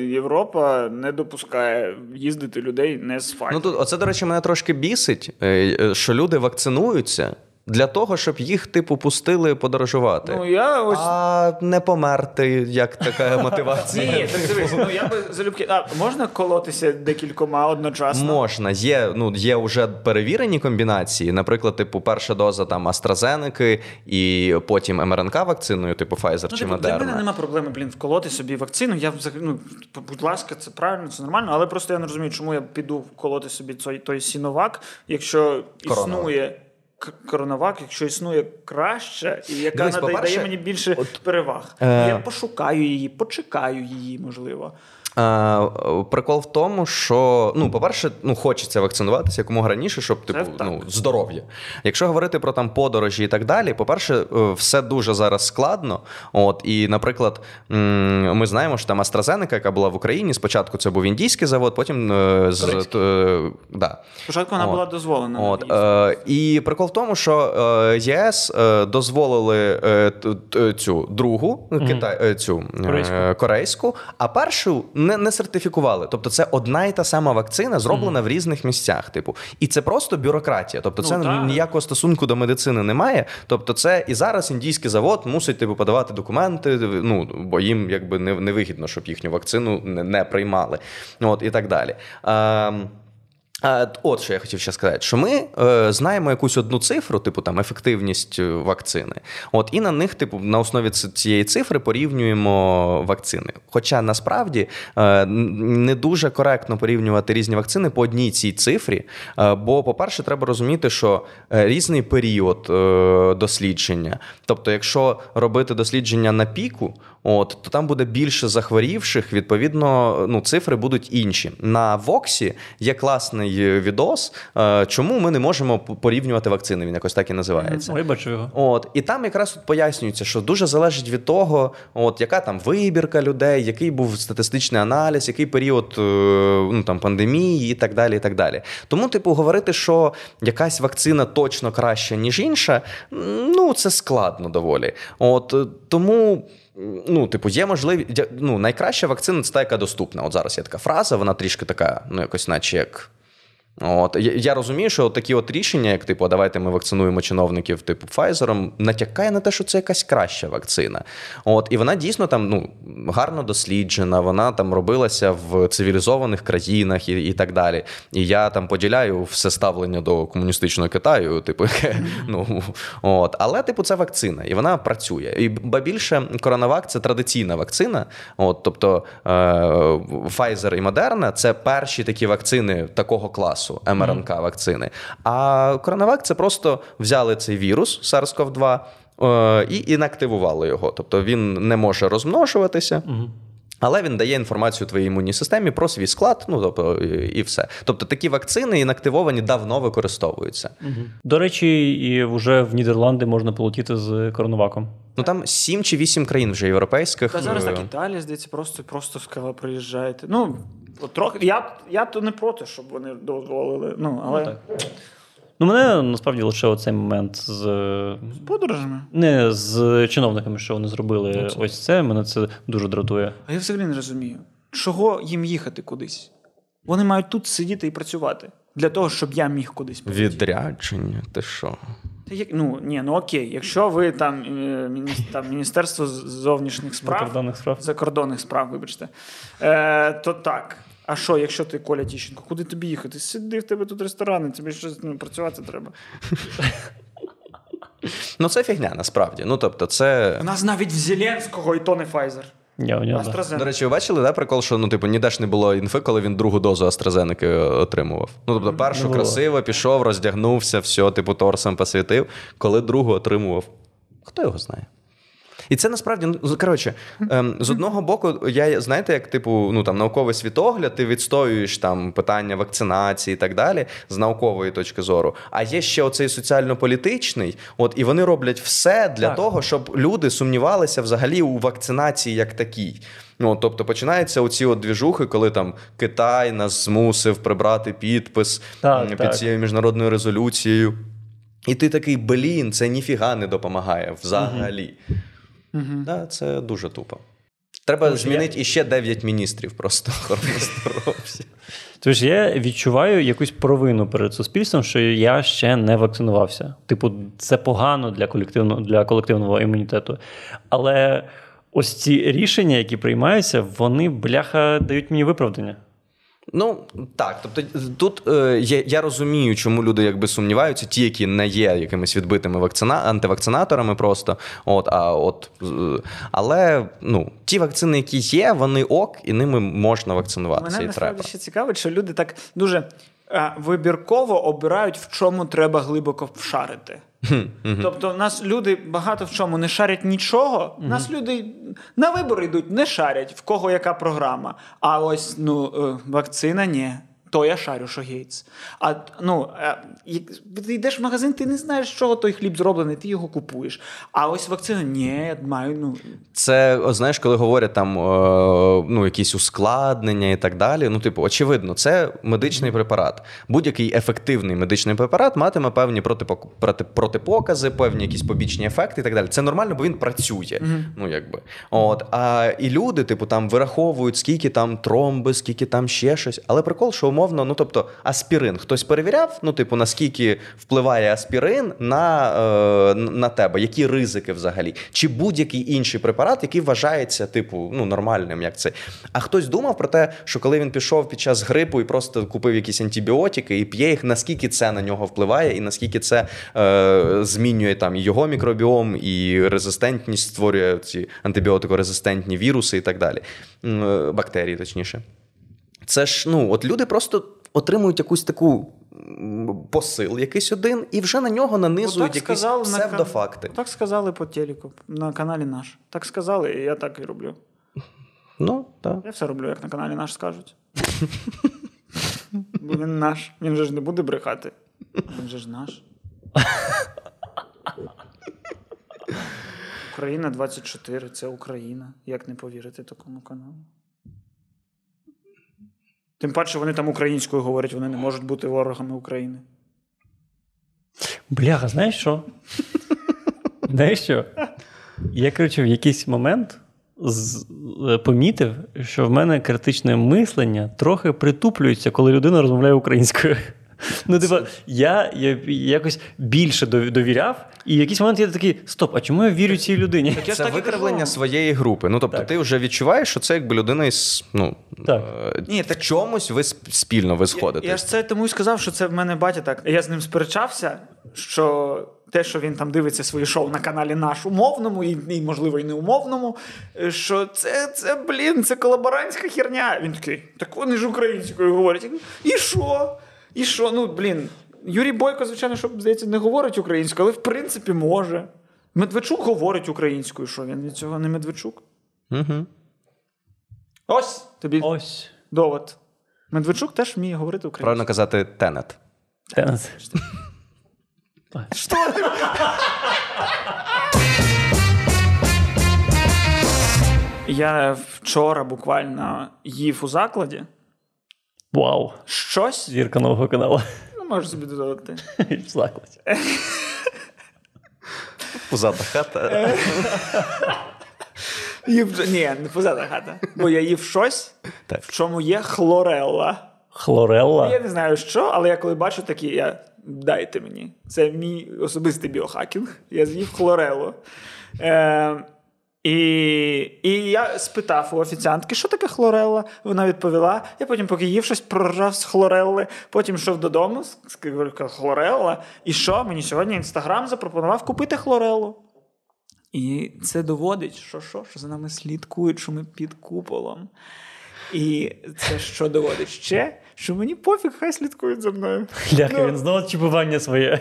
Європа не допускає їздити людей не з Pfizer. Ну тут, оце, до речі, мене трошки бісить, е, е, що люди вакцинуються для того, щоб їх, типу, пустили подорожувати. Ну, я ось А не померти, як така мотивація. Ні, так дивись, ну я би залюбки. А можна колотися декількома одночасно? Можна, є, ну, є вже перевірені комбінації. Наприклад, типу, перша доза там AstraZeneca і потім МРНК вакциною, типу Pfizer Ну, чи типу, для мене Moderna. нема проблеми, блін, вколоти собі вакцину. Я взагалі, ну, будь ласка, це правильно, це нормально, але просто я не розумію, чому я піду вколоти собі той, той сіновак, якщо Коронавак. існує. Коронавак, якщо існує краще, і яка Дивись, надає дає мені більше от, переваг. е, Я пошукаю її, почекаю її, можливо. Е, Прикол в тому, що ну, по-перше, ну хочеться вакцинуватися якомога раніше, щоб типу, ну, здоров'я. Якщо говорити про там подорожі і так далі, по-перше, е, все дуже зараз складно. От і, наприклад, ми знаємо, що там AstraZeneca, яка була в Україні, спочатку це був індійський завод, потім е, з е, да. Спочатку вона От. була дозволена. От, е, і прикол в тому, що ЄС дозволили цю другу Китай, цю е, Корейську. корейську, а першу не, не сертифікували. Тобто це одна і та сама вакцина, зроблена в різних місцях. Типу, і це просто бюрократія. Тобто, це Ну, ніякого стосунку до медицини немає. Тобто, це і зараз індійський завод мусить типу подавати документи. Ну бо їм якби не, не вигідно, щоб їхню вакцину не, не приймали. От і так далі. Ем, От що я хотів ще сказати, що ми е, знаємо якусь одну цифру, типу там ефективність е, вакцини. От і на них, типу, на основі цієї цифри порівнюємо вакцини. Хоча насправді е, не дуже коректно порівнювати різні вакцини по одній цій цифрі. Е, бо, по-перше, треба розуміти, що е, різний період е, дослідження. Тобто, якщо робити дослідження на піку, от то там буде більше захворівших. Відповідно, ну цифри будуть інші. На Воксі є класний е, відос, е, чому ми не можемо порівнювати вакцини. Він якось так і називається. Ой, бачу його. От і там якраз от пояснюється, що дуже залежить від того, от яка там вибірка людей, який був статистичний аналіз, який період е, ну там пандемії і так далі. І так далі. Тому, типу, говорити, що якась вакцина точно краща, ніж інша, ну це складно доволі. От тому. Ну, типу, є можливість. Ну, найкраща вакцина це та, яка доступна. От зараз є така фраза, вона трішки така, ну, якось, наче як. От я, розумію, що такі от рішення, як типу, давайте ми вакцинуємо чиновників типу Pfizer, натякає на те, що це якась краща вакцина. От і вона дійсно там ну гарно досліджена, вона там робилася в цивілізованих країнах і, і так далі. І я там поділяю все ставлення до комуністичного Китаю, типу, ну от, але типу, це вакцина, і вона працює. І ба більше коронавак це традиційна вакцина. От, тобто Pfizer і Moderna – це перші такі вакцини такого класу, МРНК вакцини. А коронавак це просто взяли цей вірус SARS-CoV-2 е, і інактивували його. Тобто він не може розмножуватися. Але він дає інформацію твоїй імунній системі про свій склад, ну тобто і все. Тобто такі вакцини інактивовані давно використовуються. До речі, і вже в Нідерланди можна полетіти з коронаваком. Ну там сім чи вісім країн вже європейських. Та зараз е, так Італія, здається, просто просто сказала, приїжджайте. Ну, трохи. Я, я то не проти, щоб вони дозволили. Ну, але так. Ну, мене насправді лише оцей момент з з подорожами. не з чиновниками, що вони зробили ось це. Мене це дуже дратує. А я взагалі не розумію, чого їм їхати кудись. Вони мають тут сидіти і працювати. для того, щоб я міг кудись полетіти. Відрядження, ти що? Та як- Ну, ні, ну окей, якщо ви там, е, там Міністерство зовнішніх справ, Закордонних справ. закордонних справ, вибачте, е, то так. А що, якщо ти Коля Тіщенко, куди тобі їхати? Сиди в тебе тут ресторани, тобі щось ну, працювати треба. Ну, це фігня, насправді. Ну, тобто, це. У нас навіть в Зеленського і то не Pfizer. Я, я, До речі, ви бачили, да, прикол, що ну, типу, ніде ж не було інфи, коли він другу дозу AstraZeneca отримував. Ну, тобто, першу красиво пішов, роздягнувся, все, типу, торсом посвітив, коли другу отримував. Хто його знає? І це насправді, ну, коротше, ем, з одного боку, я знаєте, як типу, ну там науковий світогляд, ти відстоюєш там питання вакцинації і так далі з наукової точки зору. А є ще оцей соціально-політичний, от і вони роблять все для Так. того, щоб люди сумнівалися взагалі у вакцинації як такій. Ну, тобто починаються оці от двіжухи, коли там Китай нас змусив прибрати підпис Так, під так. цією міжнародною резолюцією. І ти такий, блін, це ніфіга не допомагає взагалі. Да, це дуже тупо. Треба що змінити іще 9 міністрів просто охорони здоров'я. Тож я відчуваю якусь провину перед суспільством, що я ще не вакцинувався. Типу, це погано для колективного для колективного імунітету. Але ось ці рішення, які приймаються, вони бляха дають мені виправдання. Ну так, тобто тут е, я розумію, чому люди якби сумніваються, ті, які не є якимись відбитими вакцина, антивакцинаторами, просто от, а от але ну ті вакцини, які є, вони ок, і ними можна вакцинуватися Мене і треба. ще цікавить, що люди так дуже е, вибірково обирають, в чому треба глибоко вшарити. Тобто, в нас люди багато в чому не шарять нічого. У нас люди на вибори йдуть, не шарять, в кого яка програма. А ось ну, е, вакцина ні. То я шарю, що Гейтс. А ну, е, як- ти йдеш в магазин, ти не знаєш, з чого той хліб зроблений, ти його купуєш. А ось вакцина, ні, я маю, ну, Це о, знаєш, коли говорять там е, ну, якісь ускладнення і так далі. Ну, типу, очевидно, це медичний препарат. Будь-який ефективний медичний препарат матиме певні протипокази, певні якісь побічні ефекти і так далі. Це нормально, бо він працює. Ну, якби. От, а і люди, типу, там вираховують, скільки там тромби, скільки там ще щось. Але прикол, що умовно, ну тобто, аспірин хтось перевіряв, ну, типу, наскільки впливає аспірин на, е, на тебе, які ризики взагалі, чи будь-який інший препарат, який вважається, типу, ну, нормальним, як це. А хтось думав про те, що коли він пішов під час грипу і просто купив якісь антибіотики і п'є їх, наскільки це на нього впливає, і наскільки це е, змінює там і його мікробіом, і резистентність створює ці антибіотикорезистентні віруси і так далі. Е, Бактерії, точніше. Це ж ну, от люди просто отримують якусь таку посил, якийсь один, і вже на нього нанизують Отак якісь сказали на. Так сказали по телеку на каналі наш. Так сказали, і я так і роблю. Ну, так. Я все роблю, як на каналі наш скажуть. Бо він наш. Він же ж не буде брехати. Він же ж наш. Україна 24 це Україна. Як не повірити такому каналу? Тим паче вони там українською говорять, вони не можуть бути ворогами України. Бляха, знаєш що? знаєш що? Я, коротше, в якийсь момент з- е, помітив, що в мене критичне мислення трохи притуплюється, коли людина розмовляє українською. Ну, типа, я, я якось більше дов- довіряв, і в якийсь момент я такий: стоп, а чому я вірю цій людині? Я ж Це так викривлення кажу. своєї групи. Ну, тобто, Так. ти вже відчуваєш, що це якби людина із ну, Так. е, Ні, в так- чомусь ви спільно ви сходите. Я, я ж це тому і сказав, що це в мене батя так. Я з ним сперечався, що те, що він там дивиться свої шоу на каналі наш умовному, і, і можливо, і неумовному, е, що це, це, блін, це колаборантська херня. Він такий, так вони ж українською говорять. І що? І що? Ну, блін. Юрій Бойко, звичайно, що здається, не говорить українською, але в принципі може. Медведчук говорить українською, що він від цього не Медведчук. Угу. Ось тобі Ось. довод. Медведчук теж вміє говорити українською. Правильно казати тенет. Тенес. Что ты? Я вчора буквально їв у закладі Вау. щось. Зірка нового каналу. Ну, можеш собі додати. В закладі. Пузата хата. Їв... Ні, не позада хата. Бо я їв щось, Так. в чому є хлорелла. Хлорелла? Я не знаю що, але я коли бачу такі, я дайте мені. Це мій особистий біохакінг. Я з'їв хлорелу. Е, і і я спитав у офіціантки, що таке хлорелла. Вона відповіла. Я потім, поки їв щось, проржав з хлорелли. Потім йшов додому, сказав, хлорелла. І що? Мені сьогодні інстаграм запропонував купити хлореллу. І це доводить, що що, що за нами слідкують, що ми під куполом. І це що доводить ще? Що мені пофіг, хай слідкують за мною. Ляха, ну, він знову чіпування своє.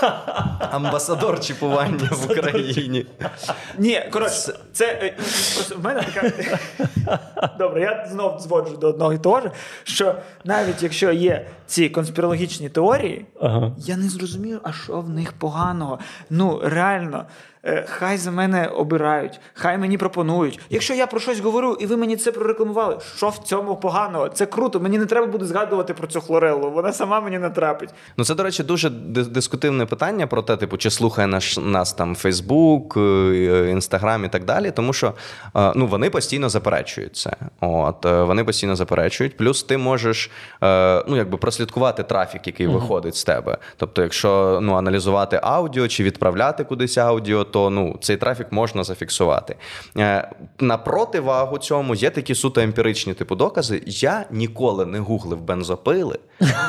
Амбасадор чіпування в Україні. Ні, коротше, це е, просто в мене така. Добре, я знов зводжу до одного і того ж, що навіть якщо є ці конспірологічні теорії, ага. я не зрозумію, а що в них поганого. Ну, реально. Е, хай за мене обирають, хай мені пропонують. Якщо я про щось говорю, і ви мені це прорекламували, що в цьому поганого? Це круто. Мені не треба буде згадувати про цю хлорелу. Вона сама мені натрапить. Ну це, до речі, дуже дискутивне питання про те, типу, чи слухає наш нас там Фейсбук, Інстаграм і так далі. Тому що е, ну вони постійно заперечують це. От е, вони постійно заперечують. Плюс ти можеш ну якби прослідкувати трафік, який uh-huh. виходить з тебе. Тобто, якщо ну аналізувати аудіо чи відправляти кудись аудіо то ну, цей трафік можна зафіксувати. Е, на противагу цьому є такі суто емпіричні типу докази. Я ніколи не гуглив бензопили,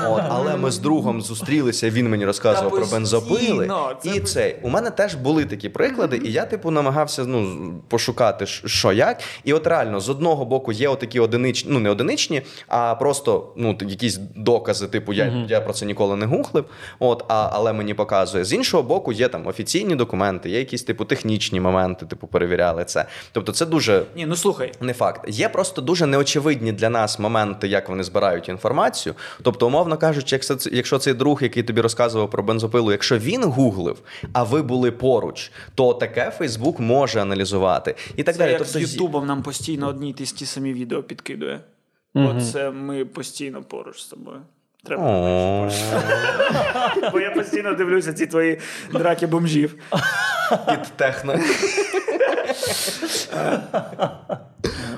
от, але ми з другом зустрілися. Він мені розказував про бензопили. І цей у мене теж були такі приклади, і я, типу, намагався ну, пошукати, що як. І от реально з одного боку є отакі одиничні, ну не одиничні, а просто ну, якісь докази, типу, я я про це ніколи не гуглив. От, а, але мені показує. З іншого боку, є там офіційні документи, є якісь типу технічні моменти, типу перевіряли це. Тобто, це дуже ні, ну слухай, не факт. Є просто дуже неочевидні для нас моменти, як вони збирають інформацію. Тобто, умовно кажучи, якщо якщо цей друг, який тобі розказував про бензопилу, якщо він гуглив, а ви були поруч, то таке Фейсбук може аналізувати і так це далі. Як тобто, з Ютубом нам постійно одні й ті самі відео підкидує. Mm-hmm. Оце ми постійно поруч з тобою. Треба. Бо я постійно дивлюся ці твої драки бомжів. Під техно.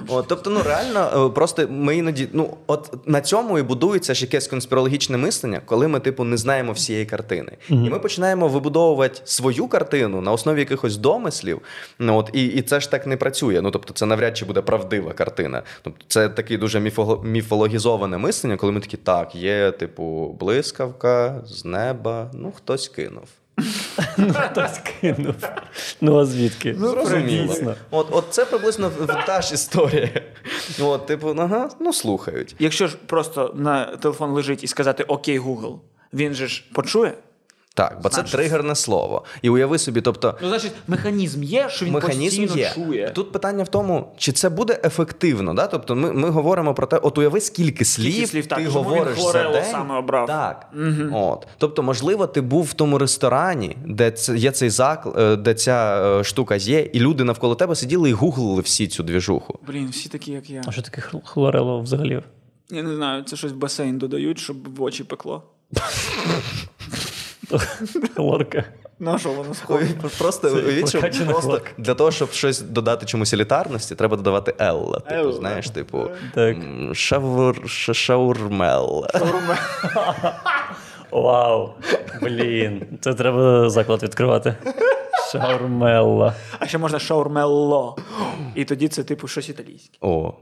От, Тобто, ну реально, е, просто ми іноді, ну от на цьому і будується ж якесь конспірологічне мислення, коли ми, типу, не знаємо всієї картини. Mm-hmm. І ми починаємо вибудовувати свою картину на основі якихось домислів. Ну, от, І і це ж так не працює. Ну, тобто, це навряд чи буде правдива картина. Тобто, це таке дуже міфологізоване мислення, коли ми такі, так, є, типу, блискавка з неба, ну хтось кинув. Ну, хтось кинув. Ну, а звідки? Ну, Зрозуміло. От от це приблизно та ж історія. От, Типу, ага, ну слухають. Якщо ж просто на телефон лежить і сказати Окей, Google, він же ж почує. Так, бо значить, це тригерне слово. І уяви собі, тобто. Ну, значить, механізм є, що він механізм постійно є. чує. Тут питання в тому, чи це буде ефективно. Да? Тобто, ми ми говоримо про те, от уяви, скільки слів, скільки слів ти так, говориш він за день. саме обрав. Так. Угу. От. Тобто, можливо, ти був в тому ресторані, де це є цей заклад, е, де ця е, штука є, і люди навколо тебе сиділи і гуглили всі цю двіжуху. Блін, всі такі, як я. А що таке хлорело взагалі? Я не знаю, це щось в басейн додають, щоб в очі пекло. Лорка. На що воно схоже? Просто уявіть, що просто для того, щоб щось додати чомусь елітарності, треба додавати Елла. Типу, знаєш, типу шаур, шаурмел. Вау. Блін. Це треба заклад відкривати. Шаурмелла. А ще можна шаурмелло. І тоді це, типу, щось італійське. О.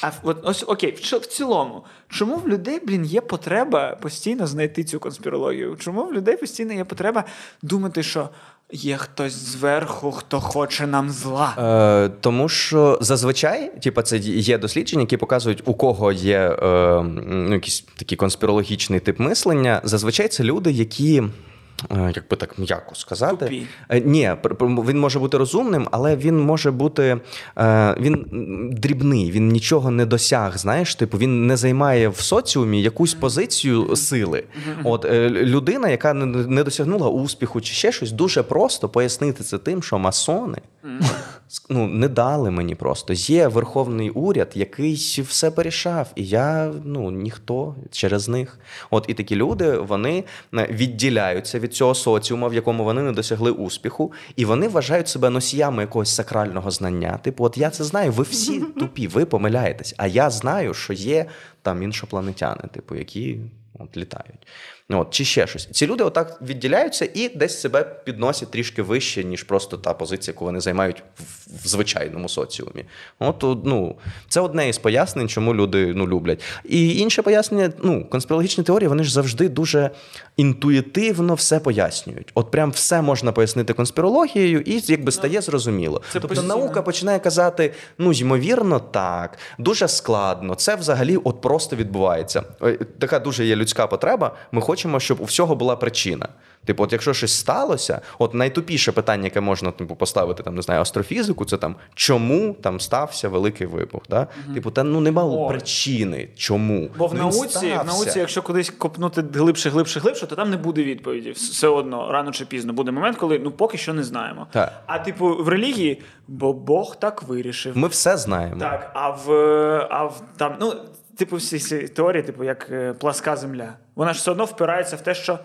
А от ось окей, в, цілому, чому в людей, блін, є потреба постійно знайти цю конспірологію? Чому в людей постійно є потреба думати, що є хтось зверху, хто хоче нам зла? Е, Тому що зазвичай, типу, це є дослідження, які показують, у кого є е, ну, якийсь такий конспірологічний тип мислення. Зазвичай це люди, які. Е, як би так м'яко сказати, Тупі. Е, ні, він може бути розумним, але він може бути е, він дрібний, він нічого не досяг. Знаєш, типу він не займає в соціумі якусь позицію сили. От людина, яка не досягнула успіху чи ще щось, дуже просто пояснити це тим, що масони ну, не дали мені просто. Є верховний уряд, який все порішав, і я ну ніхто через них. От і такі люди вони е, відділяються від цього соціуму, в якому вони не досягли успіху, і вони вважають себе носіями якогось сакрального знання. Типу, от я це знаю, ви всі тупі, ви помиляєтесь. А я знаю, що є там іншопланетяни, типу, які от літають. От, Чи ще щось. Ці люди отак відділяються і десь себе підносять трішки вище, ніж просто та позиція, яку вони займають в, в звичайному соціумі. От, ну, Це одне із пояснень, чому люди ну, люблять. І інше пояснення, ну, конспірологічні теорії, вони ж завжди дуже інтуїтивно все пояснюють. От прям все можна пояснити конспірологією, і якби стає зрозуміло. Це тобто постійно. наука починає казати: ну, ймовірно, так, дуже складно. Це взагалі от просто відбувається. Така дуже є людська потреба. Ми хочемо, щоб у всього була причина. Типу, от якщо щось сталося, от найтупіше питання, яке можна типу, поставити там, не знаю, астрофізику, це там чому там стався великий вибух. Да? Типу, та ну нема О. причини, чому. Бо в Ну, він науці, в науці, якщо кудись копнути глибше, глибше, глибше, то там не буде відповіді. Все одно, рано чи пізно буде момент, коли ну поки що не знаємо. Так. А типу, в релігії, бо Бог так вирішив. Ми все знаємо. Так, а в, а в там, ну, типу, всі ці теорії, типу, як е, пласка земля, вона ж все одно впирається в те, що.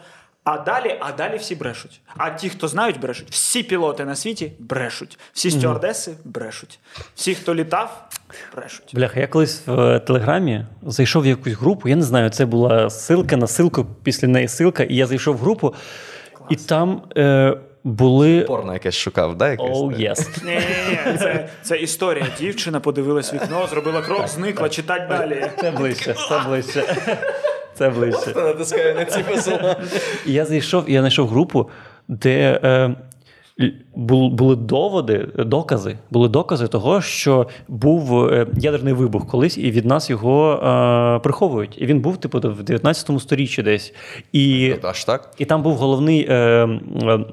А далі, а далі всі брешуть. А ті, хто знають, брешуть. Всі пілоти на світі брешуть. Всі стюардеси брешуть. Всі, хто літав, брешуть. Бляха, я колись в е, Телеграмі зайшов в якусь групу. Я не знаю, це була ссылка на ссылку, після неї ссылка, і я зайшов в групу, і там е, були. Порно якесь шукав, да? Якесь? Оу, єс. Ні, це, це історія. Дівчина подивилась вікно, зробила крок, зникла, читать далі. Це ближче, це ближче. Це ближче. натискає на ці. Я зайшов, і я знайшов групу, де е, були доводи, докази, були докази того, що був е, ядерний вибух колись, і від нас його е, приховують. І він був, типу, в 19 сторіччі десь. І, Аж так? і там був головний. Е, е,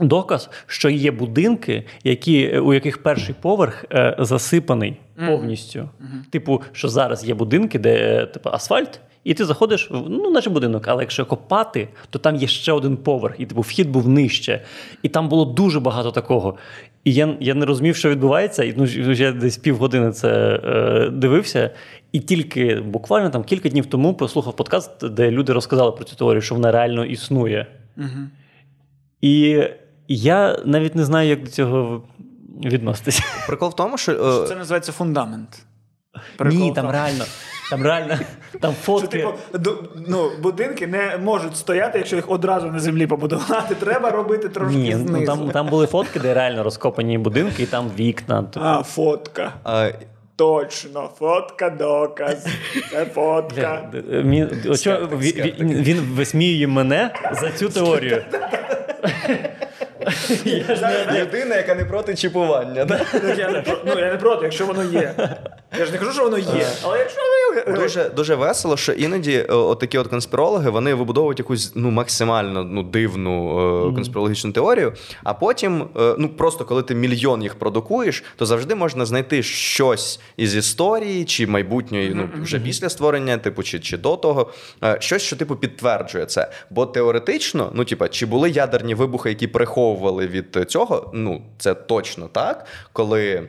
Доказ, що є будинки, які, у яких перший поверх е, засипаний повністю. Типу, що зараз є будинки, де е, типу, асфальт, і ти заходиш, в- ну, наче будинок, але якщо копати, то там є ще один поверх, і типу, вхід був нижче. І там було дуже багато такого. І я, я не розумів, що відбувається, і ну, я десь півгодини це е, дивився. І тільки буквально там кілька днів тому послухав подкаст, де люди розказали про цю теорію, що вона реально існує. І я навіть не знаю, як до цього відноситися. Прикол в тому, що. е, Це називається фундамент. Прикол Ні, там реально, там реально, там Що, типу, ну, будинки не можуть стояти, якщо їх одразу на землі побудувати. Треба робити трошки Ні, знизу. ну там, там були фотки, де реально розкопані будинки, і там вікна. Типу, А, фотка. е, Точно, фотка доказ. Це фотка. Бля, мі- о, він, він, він висміює мене за цю теорію. Людина, яка не проти чіпування. Ну, я не проти, якщо воно є. Я ж не кажу, що воно є. Але якщо воно є. Дуже, дуже весело, що іноді е, от конспірологи вони вибудовують якусь ну, максимально ну, дивну е, конспірологічну теорію. А потім, е, ну просто коли ти мільйон їх продукуєш, то завжди можна знайти щось із історії чи майбутньої, ну вже після створення, типу, чи, чи до того, е, щось, що типу підтверджує це. Бо теоретично, ну типа, чи були ядерні вибухи, які приховували від цього? Ну, це точно так, коли.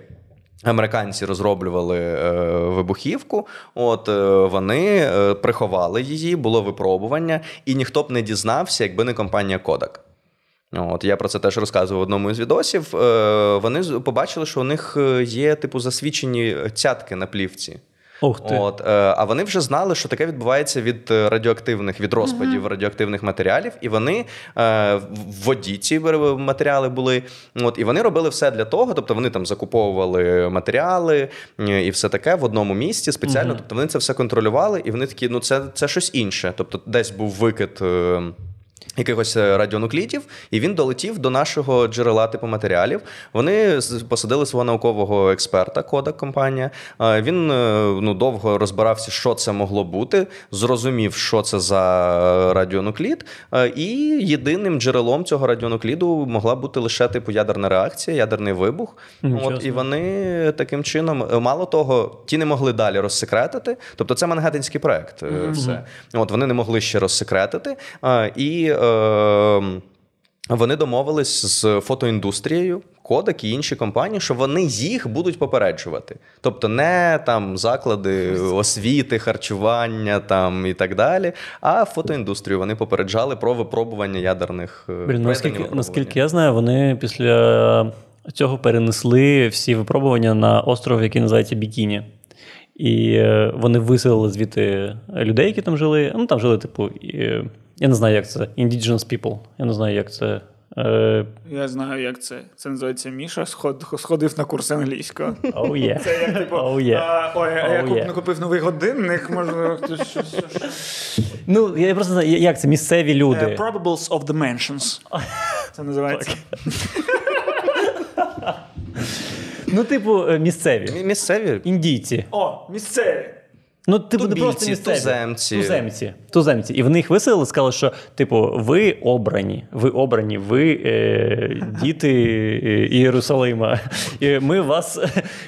Американці розроблювали е, вибухівку, от е, вони е, приховали її, було випробування, і ніхто б не дізнався, якби не компанія Kodak. От я про це теж розказував в одному із відосів. Е, вони побачили, що у них е, є типу засвічені цятки на плівці. Ух ти. От, е, а вони вже знали, що таке відбувається від е, радіоактивних від розпадів радіоактивних матеріалів, і вони е, в воді ці матеріали були. От, і вони робили все для того. Тобто вони там закуповували матеріали і все таке в одному місці спеціально. Тобто вони це все контролювали, і вони такі, ну це, це щось інше. Тобто, десь був викид. Якихось е, радіонуклідів, і він долетів до нашого джерела типу матеріалів. Вони посадили свого наукового експерта, Kodak компанія. Е, Він е, ну, довго розбирався, що це могло бути, зрозумів, що це за радіонуклід. І єдиним джерелом цього радіонукліду могла бути лише типу ядерна реакція, ядерний вибух. Нічого От, і вони таким чином, мало того, ті не могли далі розсекретити. Тобто, це Мангеттенський проект. е, Все. От вони не могли ще розсекретити. І е, вони домовились з фотоіндустрією, Кодек і інші компанії, що вони їх будуть попереджувати. Тобто не там заклади освіти, харчування там і так далі, а фотоіндустрію вони попереджали про випробування ядерних е, Блін, наскільки, випробування. наскільки я знаю, вони після цього перенесли всі випробування на остров, який називається Бікіні. І е, вони виселили звідти людей, які там жили. Ну, там жили, типу, і, е, я не знаю, як це. Indigenous people. Я не знаю, як це. Е, Я знаю, як це. Це називається Міша. Сход, сходив на курс англійського. oh, yeah. Це як типу, Oh, yeah. а, ой, а я Oh, куп- yeah. не купив новий годинник, можливо, хтось щось. щось. Ну, я просто не знаю, як це місцеві люди. Е, Probables of the Mansions. Це називається. Ну, типу, е, місцеві. Місцеві Індійці. О, місцеві. Ну, типу, не просто місцеві. туземці. Туземці. Туземці. І вони їх виселили, сказали, що, типу, ви обрані, ви обрані, ви е, діти е, Єрусалима. І ми вас,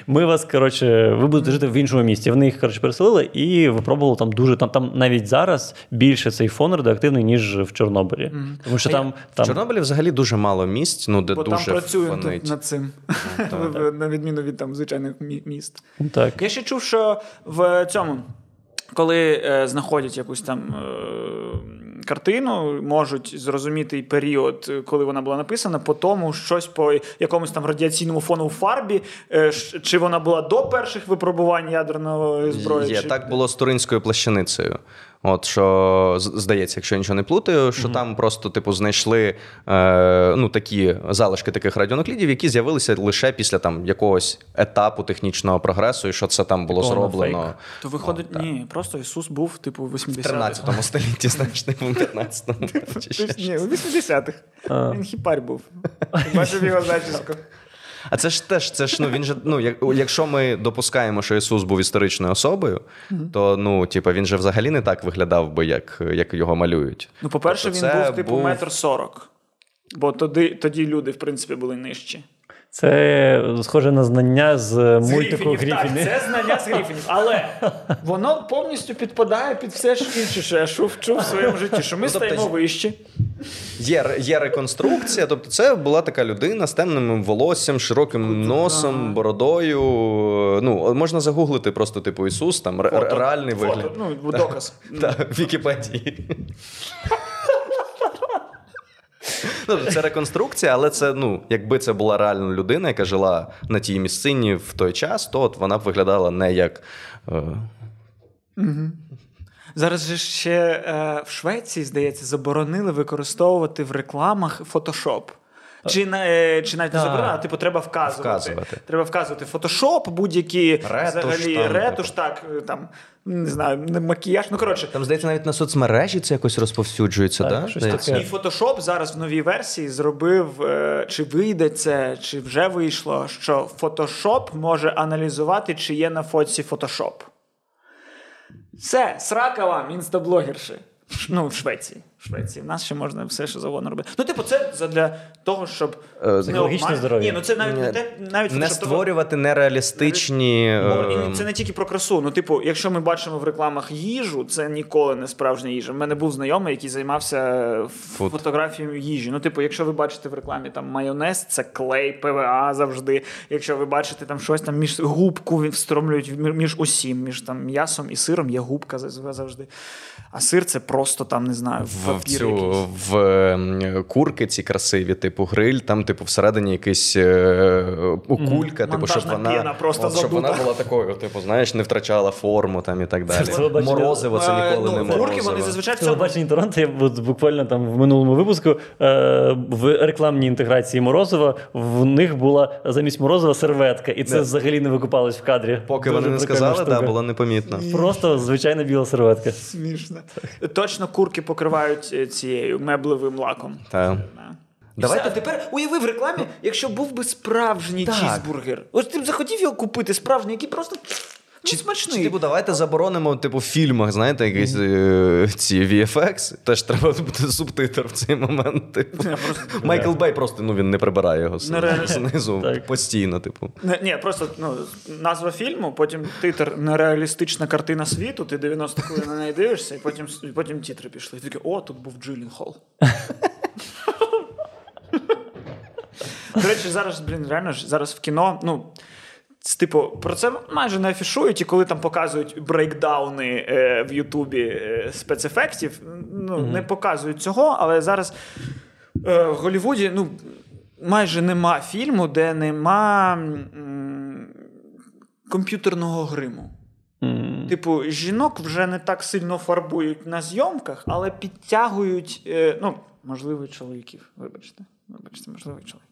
ми вас, коротше, ви будете жити в іншому місті. Вони їх, коротше, переселили і випробували там дуже. Там, там навіть зараз більше цей фон радіоактивний, ніж в Чорнобилі. Тому що там. В там Чорнобилі взагалі дуже мало місць, ну де Бо дуже там працюють фонить. тут над цим. На відміну від там звичайних міст. так. Я ще чув, що в цьому, коли е, знаходять якусь там е, картину, можуть зрозуміти період, коли вона була написана, по тому щось по якомусь там радіаційному фону у фарбі, е, чи вона була до перших випробувань ядерної зброї. Є, чи... так було з туринською плащаницею. От що здається, якщо я нічого не плутаю, що там просто типу знайшли е, ну, такі залишки таких радіонуклідів, які з'явилися лише після там якогось етапу технічного прогресу, і що це там було Типу, зроблено фейк. То виходить, ні, просто Ісус був, типу, в в 80-х. 13 столітті, знаєш, не в 15-му. чи ще Тобто, Ні, у 80-х. Він хіпарь був. Бачив його зачіску. А це ж теж, це ж ну він же ну, як, якщо ми допускаємо, що Ісус був історичною особою, то ну, типу, він же взагалі не так виглядав би, як, як його малюють. Ну, по-перше, Тобто він був типу був- метр сорок. Бо тоді, тоді люди, в принципі, були нижчі. Це схоже на знання з мультику Грифінів, Гріфіни. Так, це знання з Грифінів. Але воно повністю підпадає під все ж інше, що я чув, чув в своєму житті, що ми Ну, тобто, стаємо вище. Є, є реконструкція, тобто це була така людина з темним волоссям, широким носом, бородою. Ну, можна загуглити просто, типу, Ісус, там Фото. реальний вигляд. Ну, доказ. Так, в Вікіпедії. Ну, це реконструкція, але це, ну, якби це була реальна людина, яка жила на тій місцині в той час, то от вона б виглядала не як. Угу. Зараз же ще е, в Швеції, здається, заборонили використовувати в рекламах фотошоп. Чи, е, чи навіть не Так. а типу треба вказувати. Вказувати. Треба вказувати фотошоп, будь-які Ретуш взагалі там, ретуш, так, е, там, не знаю, не макіяж. Ну, коротше, Там, здається, навіть на соцмережі це якось розповсюджується, Так, да? щось таке. І Photoshop зараз в новій версії зробив, е, чи вийде це, чи вже вийшло, що Photoshop може аналізувати, чи є на фотці Photoshop. Все, срака вам, інстаблогерші. Ну, в Швеції. В Швеції. В нас ще можна все, що завгодно робити. Ну, типу, це для того, щоб Е, Психологічне обман- здоров'я. Ні, ну це навіть не те, навіть Не створювати нереалістичні. Е, це не тільки про красу. Ну, типу, якщо ми бачимо в рекламах їжу, це ніколи не справжня їжа. У мене був знайомий, який займався Фуд. фотографією їжі. Ну, типу, якщо ви бачите в рекламі там майонез, це клей, ПВА завжди. Якщо ви бачите там щось там між губку встромлюють мі- між усім, між там м'ясом і сиром є губка зав- завжди. А сир це просто там, не знаю, в, цю в ем, курки ці красиві, типу гриль, там, типу, всередині якийсь е, кулька, типу, щоб вона, просто от, щоб вона була такою, типу, знаєш, не втрачала форму там і так далі. Морозиво це Е, ніколи ну, не Курки морозиво. вони зазвичай в цьому Торонто я буквально там в минулому випуску е, в рекламній інтеграції Морозова в них була замість Морозова серветка, і це взагалі не викупалось в кадрі. Поки Дуже вони не сказали, штука. да, було непомітно. Просто звичайна біла серветка. Смішно. Точно курки покривають е, цією меблевим лаком. Так. Давайте- тепер уяви в рекламі, якщо був би справжній Так. чізбургер. Ось ти б захотів його купити, справжній, який просто Чи, смачний. чи типу, давайте заборонимо, типу, в фільмах, знаєте, якісь е, ці VFX. Теж треба бути субтитр в цей момент. Типу. Майкл Бей просто ну, він не прибирає його знизу Так. постійно, типу. Не, ні, просто ну, назва фільму, потім титр нереалістична картина світу, ти 90 хвилин на неї дивишся, і потім, і потім тітри пішли. І такий, о, тут був Джилін Холл. До речі, зараз, блін, реально ж зараз в кіно, ну. Типу, про це майже не афішують, і коли там показують брейкдауни е, в Ютубі е, спецефектів, ну, mm-hmm. не показують цього, але зараз е, в Голлівуді ну, майже нема фільму, де нема м- комп'ютерного гриму. Mm. Типу, жінок вже не так сильно фарбують на зйомках, але підтягують, е, ну, можливо, чоловіків. Вибачте, вибачте, можливо, чоловіків.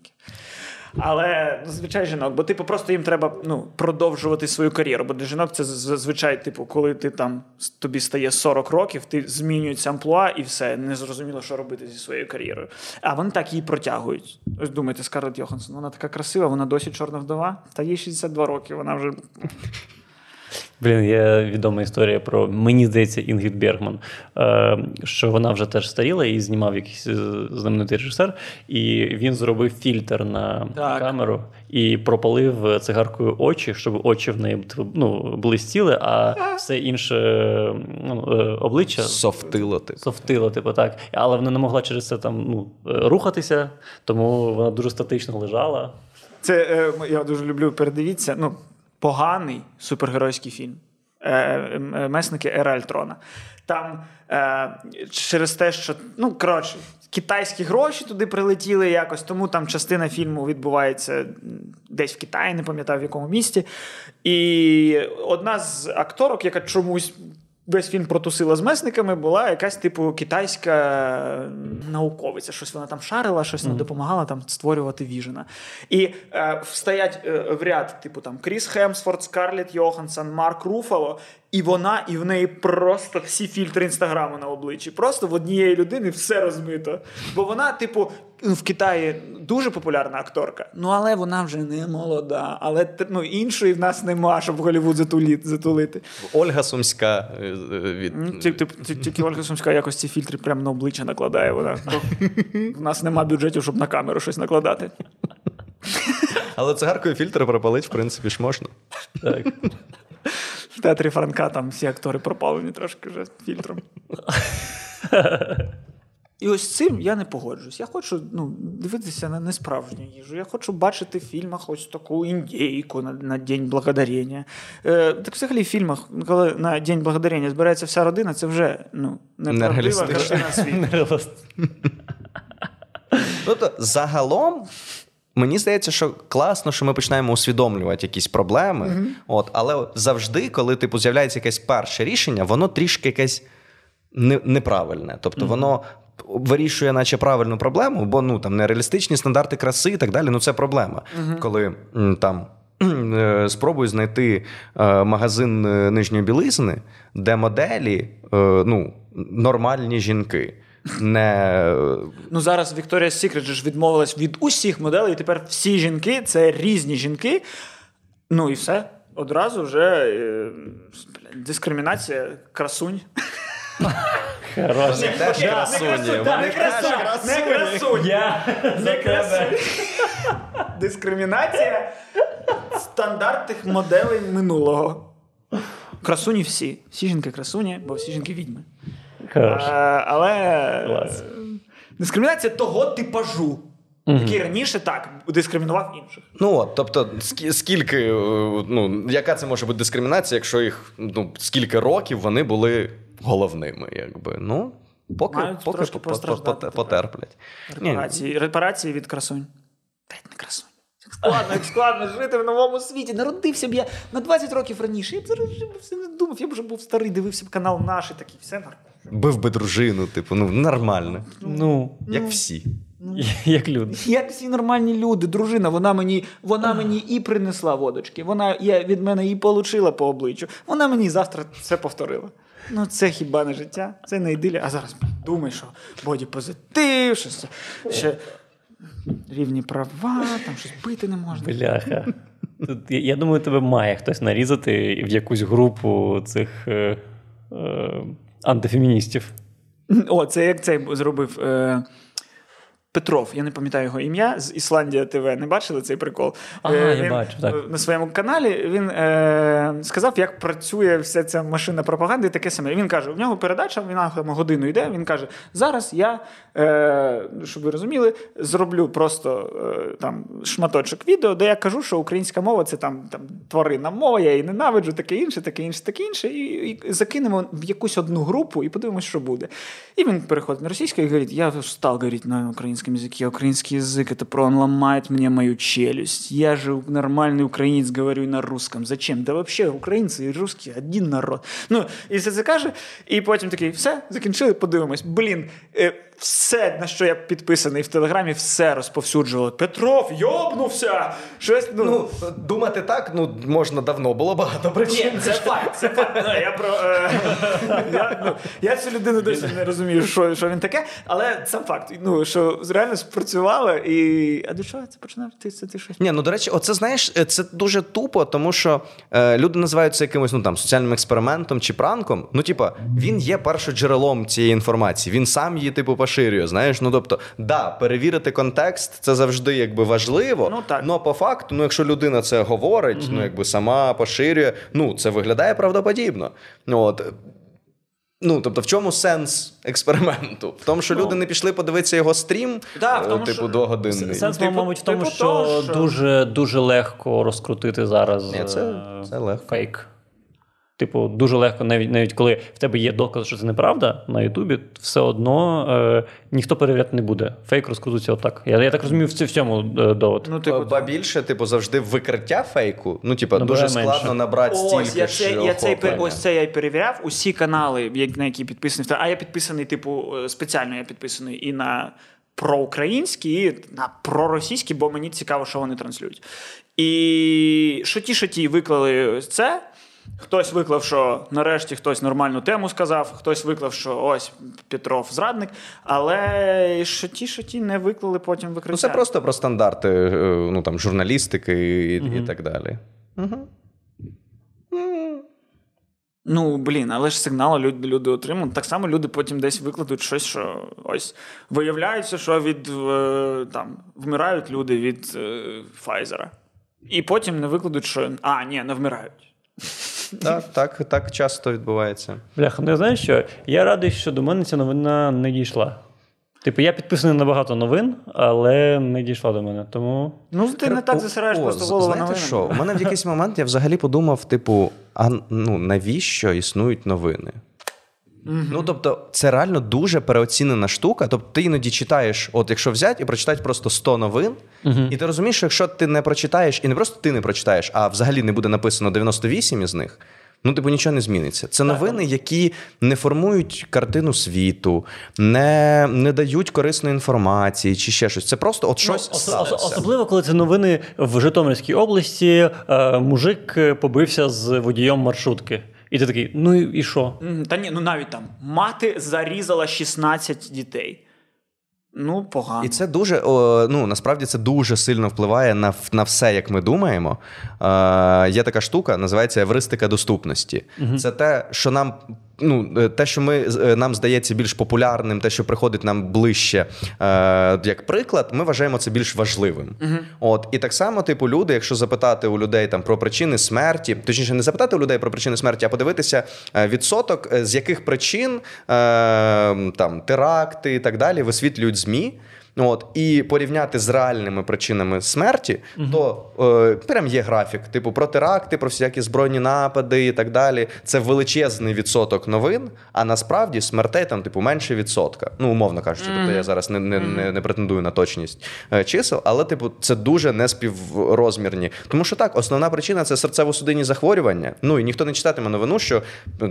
Але зазвичай жінок, бо типу просто їм треба ну, продовжувати свою кар'єру. Бо для жінок це зазвичай, типу, коли ти там тобі стає 40 років, ти змінюється амплуа і все, не зрозуміло, що робити зі своєю кар'єрою. А вони так її протягують. Ось думаєте, Скарлетт Йоханссон, вона така красива, вона досі чорна вдова, та їй 62 роки, вона вже Блін, є відома історія про мені здається, Інгрід Бергман, е, що вона вже теж старіла і знімав якийсь е, знаменитий режисер, і він зробив фільтр на так. камеру і пропалив цигаркою очі, щоб очі в неї ну, блистіли, а все інше ну, е, обличчя софтило. Типу. Софтило, типу, так. Але вона не могла через це там ну, рухатися, тому вона дуже статично лежала. Це я дуже люблю. Передивіться. Ну, поганий супергеройський фільм. Е, е, месники Ера Альтрона. Там е, через те, що ну коротше, китайські гроші туди прилетіли якось, тому там частина фільму відбувається десь в Китаї, не пам'ятаю в якому місті. І одна з акторок, яка чомусь весь фільм протусила з месниками, була якась типу китайська науковиця. Щось вона там шарила, щось mm-hmm. допомагала там створювати віжена. І е, стоять е, в ряд, типу там Кріс Хемсфорд, Скарлетт Йоханссон, Марк Руфало, і вона, і в неї просто всі фільтри інстаграму на обличчі. Просто в однієї людини все розмито. Бо вона, типу, в Китаї дуже популярна акторка, ну але вона вже не молода. Але ну, іншої в нас нема, щоб в Голлівуд затулити. Ольга Сумська е, від тільки Ольга Сумська якось ці фільтри прямо на обличчя накладає. Вона в нас нема бюджетів, щоб на камеру щось накладати. Але цигаркою фільтр пропалити, в принципі, ж можна. Так. В театрі Франка там всі актори пропалені трошки вже фільтром. І ось цим я не погоджуюсь. Я хочу ну, дивитися на несправжню їжу. Я хочу бачити в фільмах ось таку індійку на на День Благодарення. Е, Так взагалі в фільмах, коли на День Благодарення збирається вся родина, це вже ну, неправдива картина світу. Тобто, загалом Мені здається, що класно, що ми починаємо усвідомлювати якісь проблеми. Mm-hmm. От, Але завжди, коли типу з'являється якесь перше рішення, воно трішки якесь неправильне. Тобто mm-hmm. воно вирішує, наче правильну проблему, бо ну там нереалістичні стандарти краси і так далі. Ну це проблема. Mm-hmm. Коли там. Е, спробую знайти е, магазин е, нижньої білизни, де моделі ну, нормальні жінки не. Ну зараз Вікторія Сікрет ж відмовилась від усіх моделей, і тепер всі жінки це різні жінки. Ну і все. Одразу вже е, дискримінація красунь. Хорош. Не теж красуні. Не красуні. Не красуні. Дискримінація стандартних моделей минулого. Красуні всі. Всі жінки красуні, бо всі жінки відьми. Хорош. А, але Клас. дискримінація того типажу. Угу. Який раніше так дискримінував інших. Ну от, тобто, скільки, е, ну, яка це може бути дискримінація, якщо їх ну, скільки років вони були головними, якби. Ну, поки поки потерплять. Репарації Репарації від красунь. Та не красунь. Як складно, як складно жити в новому світі. Народився б я на 20 років раніше. Я б зараз все не думав, я б вже був старий, дивився б канал наш і такий, все нормально. Бив би дружину, типу, ну нормально. Ну, Як ну, всі. Ну, Як люди. Як всі нормальні люди, дружина, вона мені вона мені і принесла водочки, вона я від мене і получила по обличчю. Вона мені завтра все повторила. Ну, це хіба не життя, це не ідилія. А зараз думай, що боді позитив, що ще рівні права, там щось бити не можна. Бляха. Тут, Я думаю, тебе має хтось нарізати в якусь групу цих. Е, е, антифеміністів. О, це як цей зробив. Е, Петров, я не пам'ятаю його ім'я з Ісландія ТВ. Не бачили цей прикол? Ага, Е, я бачу, так. На своєму каналі він е, сказав, як працює вся ця машина пропаганди, і таке саме. Він каже: у нього передача, вона годину йде. Він каже: зараз я, е, щоб ви розуміли, зроблю просто е, там шматочок відео, де я кажу, що українська мова це там, там тваринна мова, я її ненавиджу, таке інше, таке інше, таке інше. І, і закинемо в якусь одну групу і подивимось, що буде. І він переходить на російську і говорить: я встав говорить на українському языке. Український язик это про он ломает мне мою челюсть. Я же нормальный украинец, говорю и на русском. Зачем? Да вообще українці і русські один народ. Ну, і все це каже, і потім такий, все, закінчили, подивимось. Блін, е, все, на що я підписаний в Телеграмі, все розповсюджувало. Петров, йобнувся! Щось, ну, Ну, думати так, ну можна давно, було багато причин. ні, це факт, це факт. Ну, я, про, е, я, ну, я цю людину досі не розумію, що, що він таке, але це факт. Ну, що реально спрацювало, і. А до чого це починав? Ти, це, ти щось? Ні, ну до речі, оце знаєш, е, це дуже тупо, тому що е, люди називають це якимось ну там соціальним експериментом чи пранком. Ну, типа, він є першоджерелом цієї інформації, він сам її типу поширює. Знаєш, ну тобто, да, перевірити контекст це завжди якби важливо. Ну, так. Но по факту, ну якщо людина це говорить, ну якби сама поширює, ну це виглядає правдоподібно. Ну, От. Ну, тобто, в чому сенс експерименту? В тому, що Ну. люди не пішли подивитися його стрім, Да, в е, тому, типу, що- двогодинний. Сенс, типу- мабуть, в тому, типу що, того, що- дуже дуже легко розкрутити зараз Ні, це- е, це легко. фейк. Типу, дуже легко, навіть навіть коли в тебе є доказ, що це неправда на Ютубі, все одно е, ніхто перевіряти не буде. Фейк розкрутиться отак. Я, я так розумію, в ці- в цьому е, довод. Ну, Типу, ба більше, типу, завжди викриття фейку. Ну, типу, Набирає дуже менше. складно набрати Ось я це, я цей, пер- ось це я й перевіряв. Усі канали, як- на які підписаний. А я підписаний, типу, е, спеціально я підписаний і на проукраїнські, і на проросійські, бо мені цікаво, що вони транслюють. І шоті шоті виклали це. Хтось виклав, що нарешті хтось нормальну тему сказав, хтось виклав, що ось Петров зрадник, але шоті шоті не виклали потім викриття. Ну, це просто про стандарти е, ну, там, журналістики і, і так далі. Ну, блін, але ж сигнал люди, люди отримали. Так само люди потім десь викладуть щось, що ось виявляється, що від е, там вмирають люди від Файзера. І потім не викладуть, що а, ні, не вмирають. Так, так, так часто відбувається. Бляха, не знаєш що? Я радий, що до мене ця новина не дійшла. Типу, я підписаний на багато новин, але не дійшла до мене. Тому Ну, ти не так засираєш О, просто голову Знаєте новинами. що? У мене в якийсь момент я взагалі подумав: типу, а ну навіщо існують новини? Ну, тобто, це реально дуже переоцінена штука. Тобто, ти іноді читаєш, от якщо взяти і прочитати просто 100 новин, і ти розумієш, що якщо ти не прочитаєш, і не просто ти не прочитаєш, а взагалі не буде написано 98 із них. Ну, типу, нічого не зміниться. Це новини, які не формують картину світу, не, не дають корисної інформації чи ще щось. Це просто от щось Ну, ос- ос- особливо, коли це новини в Житомирській області, е, мужик е, побився з водієм маршрутки. І ти такий, ну і, що? Та ні, ну навіть там мати зарізала 16 дітей. Ну, погано. І це дуже о, ну насправді це дуже сильно впливає на, на все, як ми думаємо. Е, є така штука, називається евристика доступності. Це те, що нам. Ну, е, те, що ми е, нам здається більш популярним, те, що приходить нам ближче, е, як приклад, ми вважаємо це більш важливим. От і так само, типу, люди, якщо запитати у людей там про причини смерті, точніше, не запитати у людей про причини смерті, а подивитися е, відсоток, з яких причин е, там теракти і так далі висвітлюють змі. От, і порівняти з реальними причинами смерті, то е, прям є графік. Типу про теракти, про всякі збройні напади і так далі. Це величезний відсоток новин, а насправді смертей там, типу, менше відсотка. Ну, умовно кажучи, тобто я зараз не, не, не, не претендую на точність е, чисел, але типу, це дуже неспіврозмірні. Тому що так, основна причина це серцево-судинні захворювання. Ну і ніхто не читатиме новину, що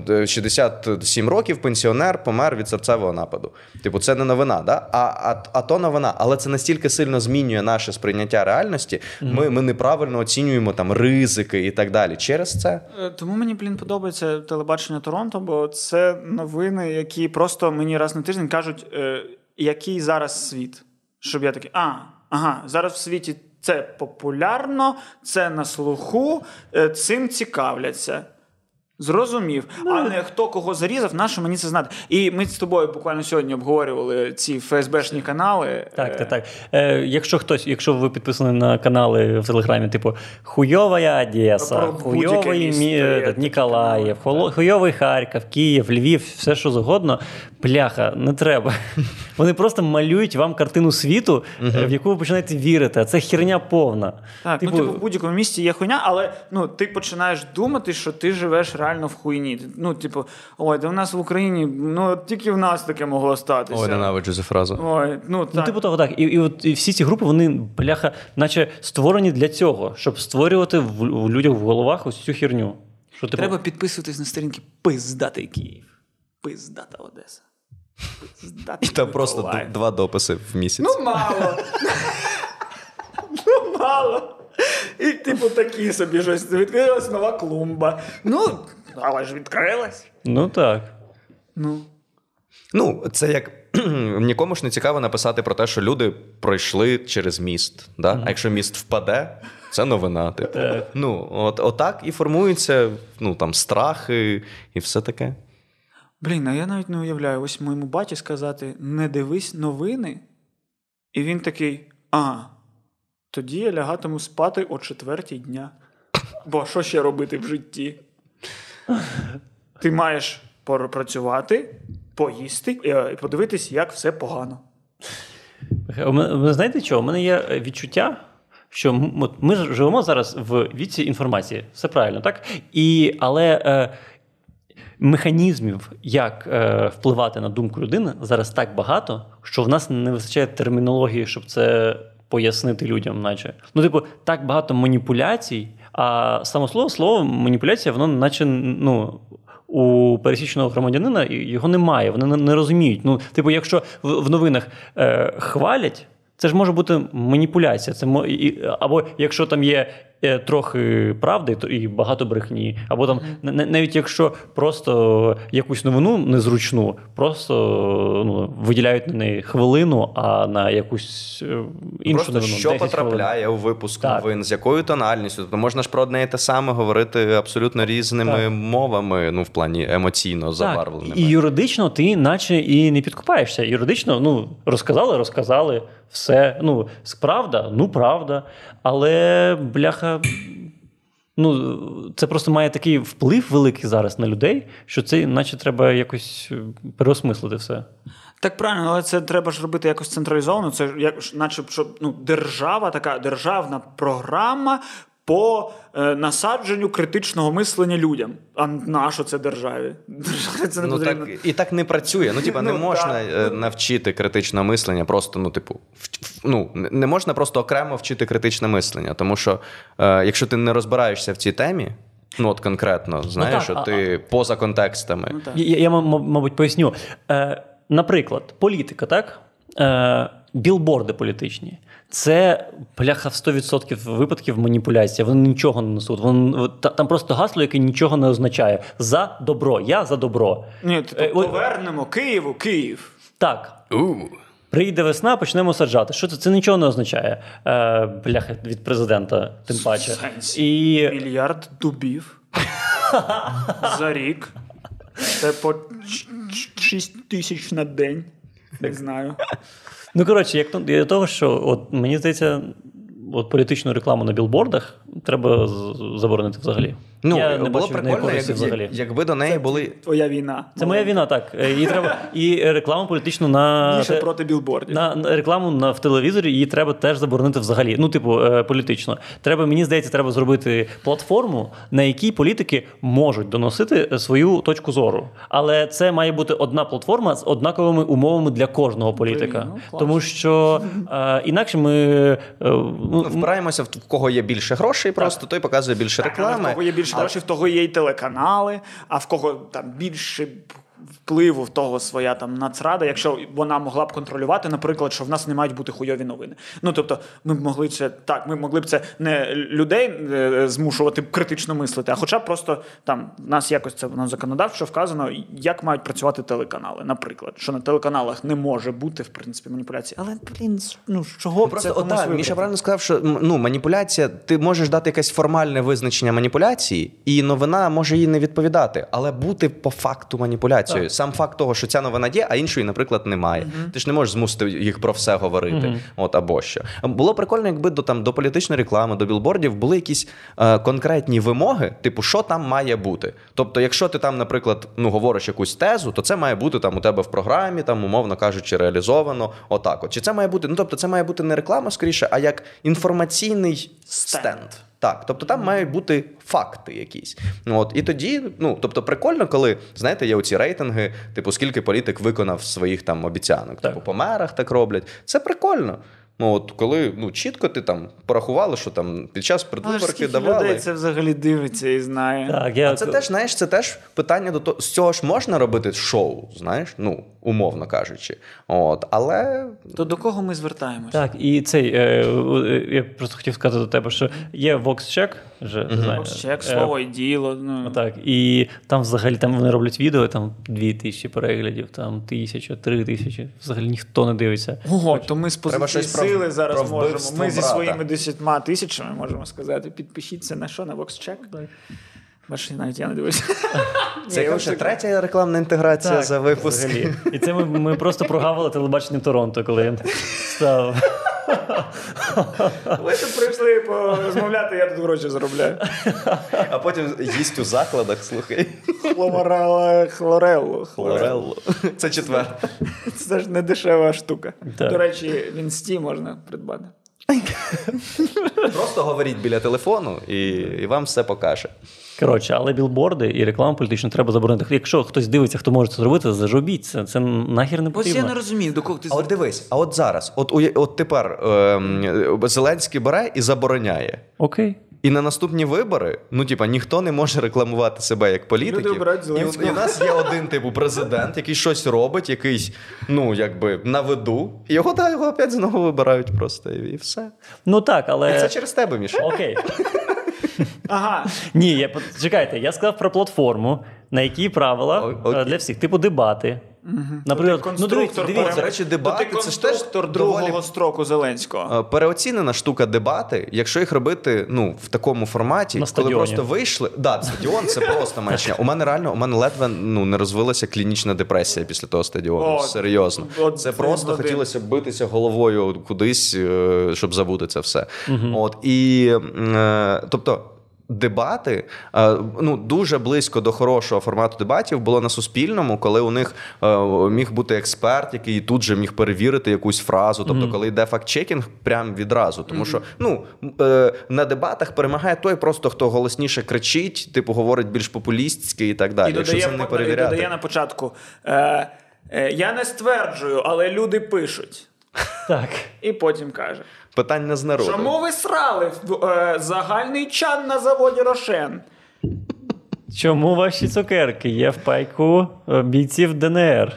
е, 67 років пенсіонер помер від серцевого нападу. Типу, це не новина, да? а, а, а то новина. Але це настільки сильно змінює наше сприйняття реальності. Ми, ми неправильно оцінюємо там ризики і так далі. Через це. Е, Тому мені, блін, подобається телебачення Торонто, бо це новини, які просто мені раз на тиждень кажуть, е, який зараз світ. Щоб я такий, а, ага, зараз в світі це популярно, це на слуху, е, цим цікавляться. Зрозумів, Ну, а не хто кого зарізав, нащо мені це знати. І ми з тобою буквально сьогодні обговорювали ці ФСБшні канали. Так, Е, так, так. Е, якщо хтось, якщо ви підписані на канали в Телеграмі, типу Хуйова Одеса, Хуйовий Мі... е, Ніколаїв, Хуйовий Харків, Київ, Львів, все що завгодно. Пляха, не треба. Вони просто малюють вам картину світу, е, в яку ви починаєте вірити. А це херня повна. Так, ну типу в будь-якому місті є хуйня, але ну ти починаєш думати, що ти живеш реально в хуйні. Ну, типу, ой, де в нас в Україні, ну тільки в нас таке могло статися. Ой, ненавиджу цю фразу. Ой, ну Ну, типу того, так. І, і, от, і всі ці групи, вони, бляха, наче створені для цього, щоб створювати в, в людях в головах ось цю херню. Що, типу, Треба підписуватись на сторінки Пиздатий Київ. Пиздата Одеса. Пиздатий І там просто два дописи в місяць. Ну, мало. ну, мало. І, типу, такі собі щось. Відкрилась нова клумба. Ну, але ж відкрилась. Ну так. Ну. Ну, це як нікому ж не цікаво написати про те, що люди пройшли через міст. Да? А якщо міст впаде, це новина. Типу. Ну, от, отак і формуються ну, там, страхи і все таке. Блін, а я навіть не уявляю, ось моєму баті сказати: не дивись новини. І він такий: а, тоді я лягатиму спати о четвертій дня. Бо що ще робити в житті? Ти маєш пропрацювати, поїсти е, і подивитись, як все погано. Мене- Ви знаєте що? У мене є е, відчуття, що ми живемо зараз в віці інформації. Все правильно, так? І, але е, механізмів, як е, впливати на думку людини, зараз так багато, що в нас не вистачає термінології, щоб це пояснити людям, наче. Ну, типу, так багато маніпуляцій, а само слово, слово маніпуляція, воно наче ну. У пересічного громадянина його немає, вони не, розуміють. Ну, типу, якщо в, новинах е, хвалять, це ж може бути маніпуляція. Це або якщо там є трохи правди, то і багато брехні, або там на- на- навіть якщо просто якусь новину незручну, просто ну, виділяють на неї хвилину, а на якусь е, іншу Просто новину що 10 хвилин. потрапляє у випуск Так. новин, з якою тональністю. Тобто можна ж про одне і те саме говорити абсолютно різними Так. мовами, ну в плані емоційно Так, забарвленими. і юридично ти наче і не підкупаєшся. Юридично, ну, розказали, розказали, все. Ну, правда, ну правда. Але, бляха, ну, це просто має такий вплив великий зараз на людей, що це, наче треба якось е, переосмислити все. Так правильно, але це треба ж робити якось централізовано. Це як наче щоб ну, держава, така державна програма по е, насадженню критичного мислення людям. А на що це державі? Державі це не Ну потрібно. так і так не працює. Ну, типа, не Ну, можна так. е, навчити критичного мислення, просто, ну, типу, ну, не- можна просто окремо вчити критичне мислення. Тому що е, якщо ти не розбираєшся в цій темі, ну от конкретно, знаєш, так, що а- ти поза контекстами. Ну, так. Я, я, мабуть, поясню. Е, наприклад, політика, так? Е, білборди політичні. Це бляха в 100% випадків маніпуляція. Вони нічого не несуть. Вони, там просто гасло, яке нічого не означає. За добро. Я за добро. Ні, типу, Е, повернемо Києву, Київ. Так. У. Прийде весна, почнемо саджати. Що це? Це нічого не означає. Е, бляха від президента, тим паче. І Мільярд дубів за рік. Це по 6 тисяч на день. Не знаю. Ну, коротше, як до того, що от, мені здається, от політичну рекламу на білбордах треба заборонити взагалі. Ну, Я не було неї прикольно, користі як, взагалі. якби до неї були. Твоя війна. Це моя війна, так. Е, Її треба і рекламу політичну на, Більше проти білбордів. на, на рекламу на в телевізорі її треба теж заборонити взагалі. Ну, типу, е, політично. Треба, мені здається, треба зробити платформу, на якій політики можуть доносити е, свою точку зору. Але це має бути одна платформа з однаковими умовами для кожного політика. ну, клас. Тому що е, інакше ми. е, ну, Ну, впираємося в в кого є більше грошей, просто той показує більше Так, але в реклами. кого є більше грошей, в того є і телеканали, а в кого там більше впливу в того своя там нацрада, якщо вона могла б контролювати, наприклад, що в нас не мають бути хуйові новини. Ну тобто, ми б могли це так, ми могли б це не людей е, змушувати критично мислити, а хоча б просто там в нас якось це на законодавчо вказано, як мають працювати телеканали. Наприклад, що на телеканалах не може бути в принципі маніпуляції. Але блін, ну чого б Просто вибрати? Міша правильно сказав, що ну, маніпуляція, ти можеш дати якесь формальне визначення маніпуляції, і новина може їй не відповідати, але бути по факту маніпуляцією. Сам факт того, що ця новина є, а іншої, наприклад, немає. Ти ж не можеш змусити їх про все говорити. От або що. Було прикольно, якби до там до політичної реклами, до білбордів були якісь е, конкретні вимоги, типу, що там має бути. Тобто, якщо ти там, наприклад, ну говориш якусь тезу, то це має бути там у тебе в програмі, там, умовно кажучи, реалізовано. Отак. От. Чи це має бути? Ну тобто, це має бути не реклама скоріше, а як інформаційний Стенд. стенд. Так, тобто там мають бути факти якісь. Ну, От, і тоді, ну тобто, прикольно, коли знаєте, є оці рейтинги, типу, скільки політик виконав своїх там обіцянок. Так. Типу, по мерах так роблять. Це прикольно. Ну, от коли ну, чітко ти там порахували, що там під час предвиборки давали. людей це взагалі дивиться і знає. Так, я... А це теж, знаєш, це теж питання до того, з цього ж можна робити шоу, знаєш, ну, умовно кажучи. От, але То до кого ми звертаємося? Так, і цей, е, е, я просто хотів сказати до тебе, що є VoxCheck, чек, Е, слово і діло. Ну. Так, і там взагалі там вони роблять відео, там дві тисячі переглядів, там тисяча, три тисячі. Взагалі ніхто не дивиться. Ого, то ми з позиції сили зараз про можемо. Ми зі своїми десятьма тисячами можемо сказати. Підпишіться на що? На VoxCheck? Бачиш, навіть я не дивлюся. це вже третя рекламна інтеграція за випуск. взагалі. І це ми, ми просто прогавили телебачення Торонто, коли я став. Ви тут прийшли порозмовляти, я тут гроші заробляю. А потім їсть у закладах, слухай. Хломорала, хлореллу. Хлорелло. Це четвер. Це ж не дешева штука. Так. До речі, в інсті можна придбати. Просто говоріть біля телефону, і, і вам все покаже. Коротше, але білборди і рекламу політичну треба заборонити. Якщо хтось дивиться, хто може це зробити, зажобіть це. Це нахер не Ось я не розумію, до кого ти А от дивись, а от зараз, от, от тепер ем, Зеленський бере і забороняє. Окей. І на наступні вибори, ну типа, ніхто не може рекламувати себе як політиків. Люди обирають і, Зеленського. і у нас є один типу президент, який щось робить, якийсь, ну якби на виду. І його та його опять знову вибирають просто і, і все. Ну так, але. І це через тебе, Міша. Окей. Ага. Ні, я чекайте, я сказав про платформу, на які правила О- е, для всіх, типу дебати. Наприклад, ну дивіться, Конструктор, дивіться. Речі, дебати ти це ж теж доволі- другого строку Зеленського. Е, Переоцінена штука дебати, якщо їх робити ну, в такому форматі, На коли просто вийшли. Да, стадіон це просто маячня. У мене реально, у мене ледве ну, не розвилася клінічна депресія після того стадіону. О, Серйозно. от це просто один. хотілося битися головою кудись, е, щоб забути це все. От, і, е, тобто, Дебати е, ну дуже близько до хорошого формату дебатів було на суспільному, коли у них е, міг бути експерт, який тут же міг перевірити якусь фразу. Тобто, коли йде факт-чекінг, прям відразу. Тому що ну е, на дебатах перемагає той, просто хто голосніше кричить, типу говорить більш популістськи і так далі. І Якщо додає, це не і додає на початку. Е, е, я не стверджую, але люди пишуть. Так. І потім каже: Питання з народу. Чому ви срали е, загальний чан на заводі Рошен? Чому ваші цукерки є в пайку е, бійців ДНР?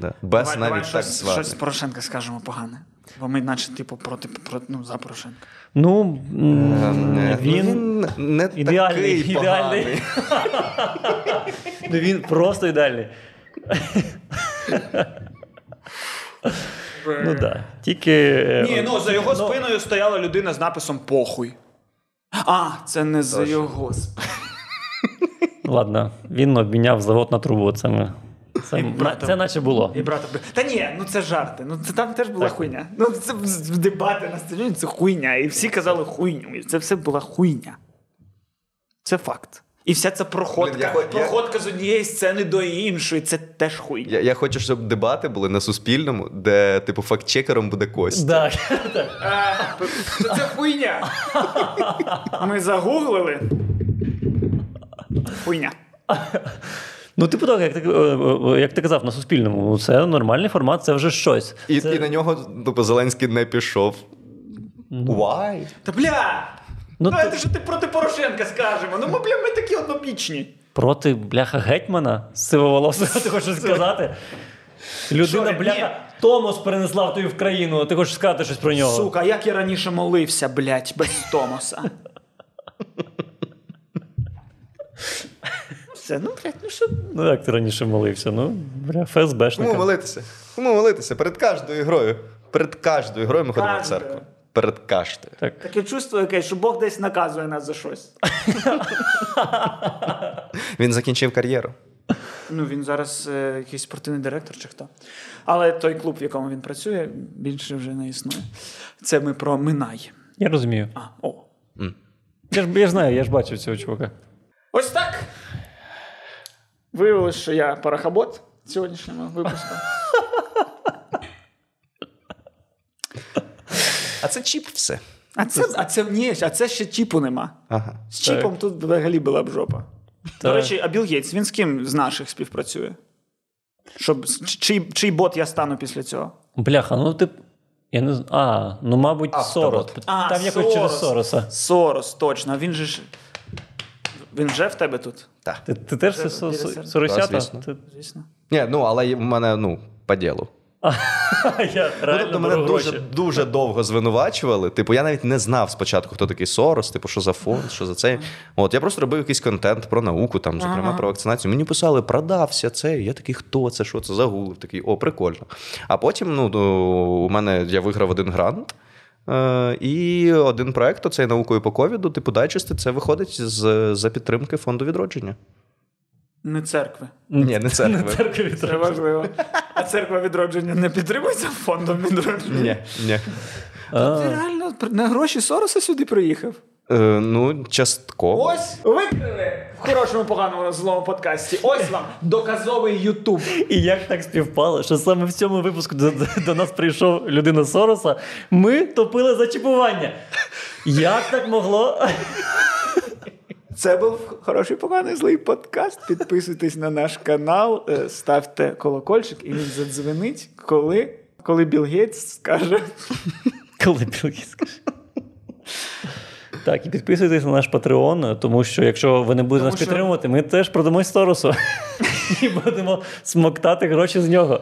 Да. Без Давай, навіть давай так щось, звати. щось Порошенка скажемо погане. Бо ми, наче, типу, проти, проти ну, за Порошенка. Ну, Е, він, ну, не ідеальний, такий ідеальний. ну, він просто ідеальний. Ну так. Тільки. е, Ні, ну за його спиною стояла людина з написом похуй. А, це не за його спиною. Ладно, він обміняв завод на трубу. Це ми. Це, братом. це наче було. І брата. Та ні, ну це жарти. Ну це там теж була хуйня. Ну це дебати на стадіоні це хуйня. І всі казали хуйню. І це все була хуйня. Це факт. І вся ця проходка, Блін, я хо- я- з однієї сцени до іншої, це теж хуйня. Я, я хочу, щоб дебати були на суспільному, де, типу, фактчекером буде Костя. Так. Це хуйня. Ми загуглили. Хуйня. Ну, типу так, як ти, е, е, як ти казав, на Суспільному, це нормальний формат, це вже щось. І, це... і на нього типу, Зеленський не пішов. Why? Та бля! Ну, Ну, то- це що ти проти Порошенка скажемо. Ну, ми, бля, ми такі однобічні. проти бляха гетьмана сивоволосого, ти хочеш сказати? Людина, бляха, Томос перенесла в тобі в країну, ти хочеш сказати щось про нього. Сука, як я раніше молився, блядь, без Томоса. Все, ну, блядь, ну що. Ну як ти раніше молився? Ну, бля, ФСБшника. Кому молитися? Кому молитися? Перед кожною грою. Перед кожною грою ми ходимо в церкву. Перед. Так. Таке чувство якесь, що Бог десь наказує нас за щось. Він закінчив кар'єру. Ну, він зараз е, якийсь спортивний директор чи хто. Але той клуб, в якому він працює, більше вже не існує. Це ми про Минай. Я розумію. А, о. Я ж, я ж знаю, я ж бачив цього чувака. Ось так. Виявилось, що я парахабот сьогоднішнього випуску. А це чіп все. А це, а це ні, а це ще чіпу нема. Ага. З чіпом тут взагалі була б жопа. До речі, а Білл Гейтс, він з ким з наших співпрацює? Щоб чий, чий бот я стану після цього? Бляха, ну ти. Я не знаю. А, ну, мабуть, Сорос. А, Там якось через Сороса. Сорос, точно. Він же ж. Він вже в тебе тут, Так. Ти, ти теж Це соросята? Так, звісно. Ти- звісно. Ні, ну але в мене, ну, по ділу. Я Ну, тобто мене дуже, гроші. дуже довго звинувачували. Типу, я навіть не знав спочатку, хто такий Сорос, типу, що за фонд, що за цей. От я просто робив якийсь контент про науку, там, зокрема, про вакцинацію. Мені писали, продався цей. Я такий, хто це? Що це? Загуглив такий, о, прикольно. А потім, ну, у мене я виграв один грант. Е, і один проект, оцей наукою по ковіду, типу дайчести, це виходить з, за підтримки фонду відродження. Не церкви. Ні, не церкви. Церкві Це важливо. А церква відродження не підтримується фондом відродження. Ні, ні. Ти реально на гроші Сороса сюди приїхав. Е, ну, частково. Ось викрили в хорошому, поганому злому подкасті. Ось вам доказовий Ютуб. І як так співпало, що саме в цьому випуску до, до нас прийшов людина Сороса, ми топили за чіпування. Як так могло? Це був хороший, поганий злий подкаст. Підписуйтесь на наш канал, е, ставте колокольчик, і він задзвенить, коли, коли Білл Гейтс скаже. Коли білки скаже. Так, і підписуйтесь на наш Patreon, тому що якщо ви не будете Тому нас що- підтримувати, ми теж продамо Соросу і будемо смоктати гроші з нього.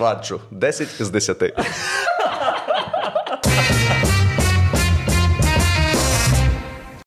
Раджу. 10 з 10.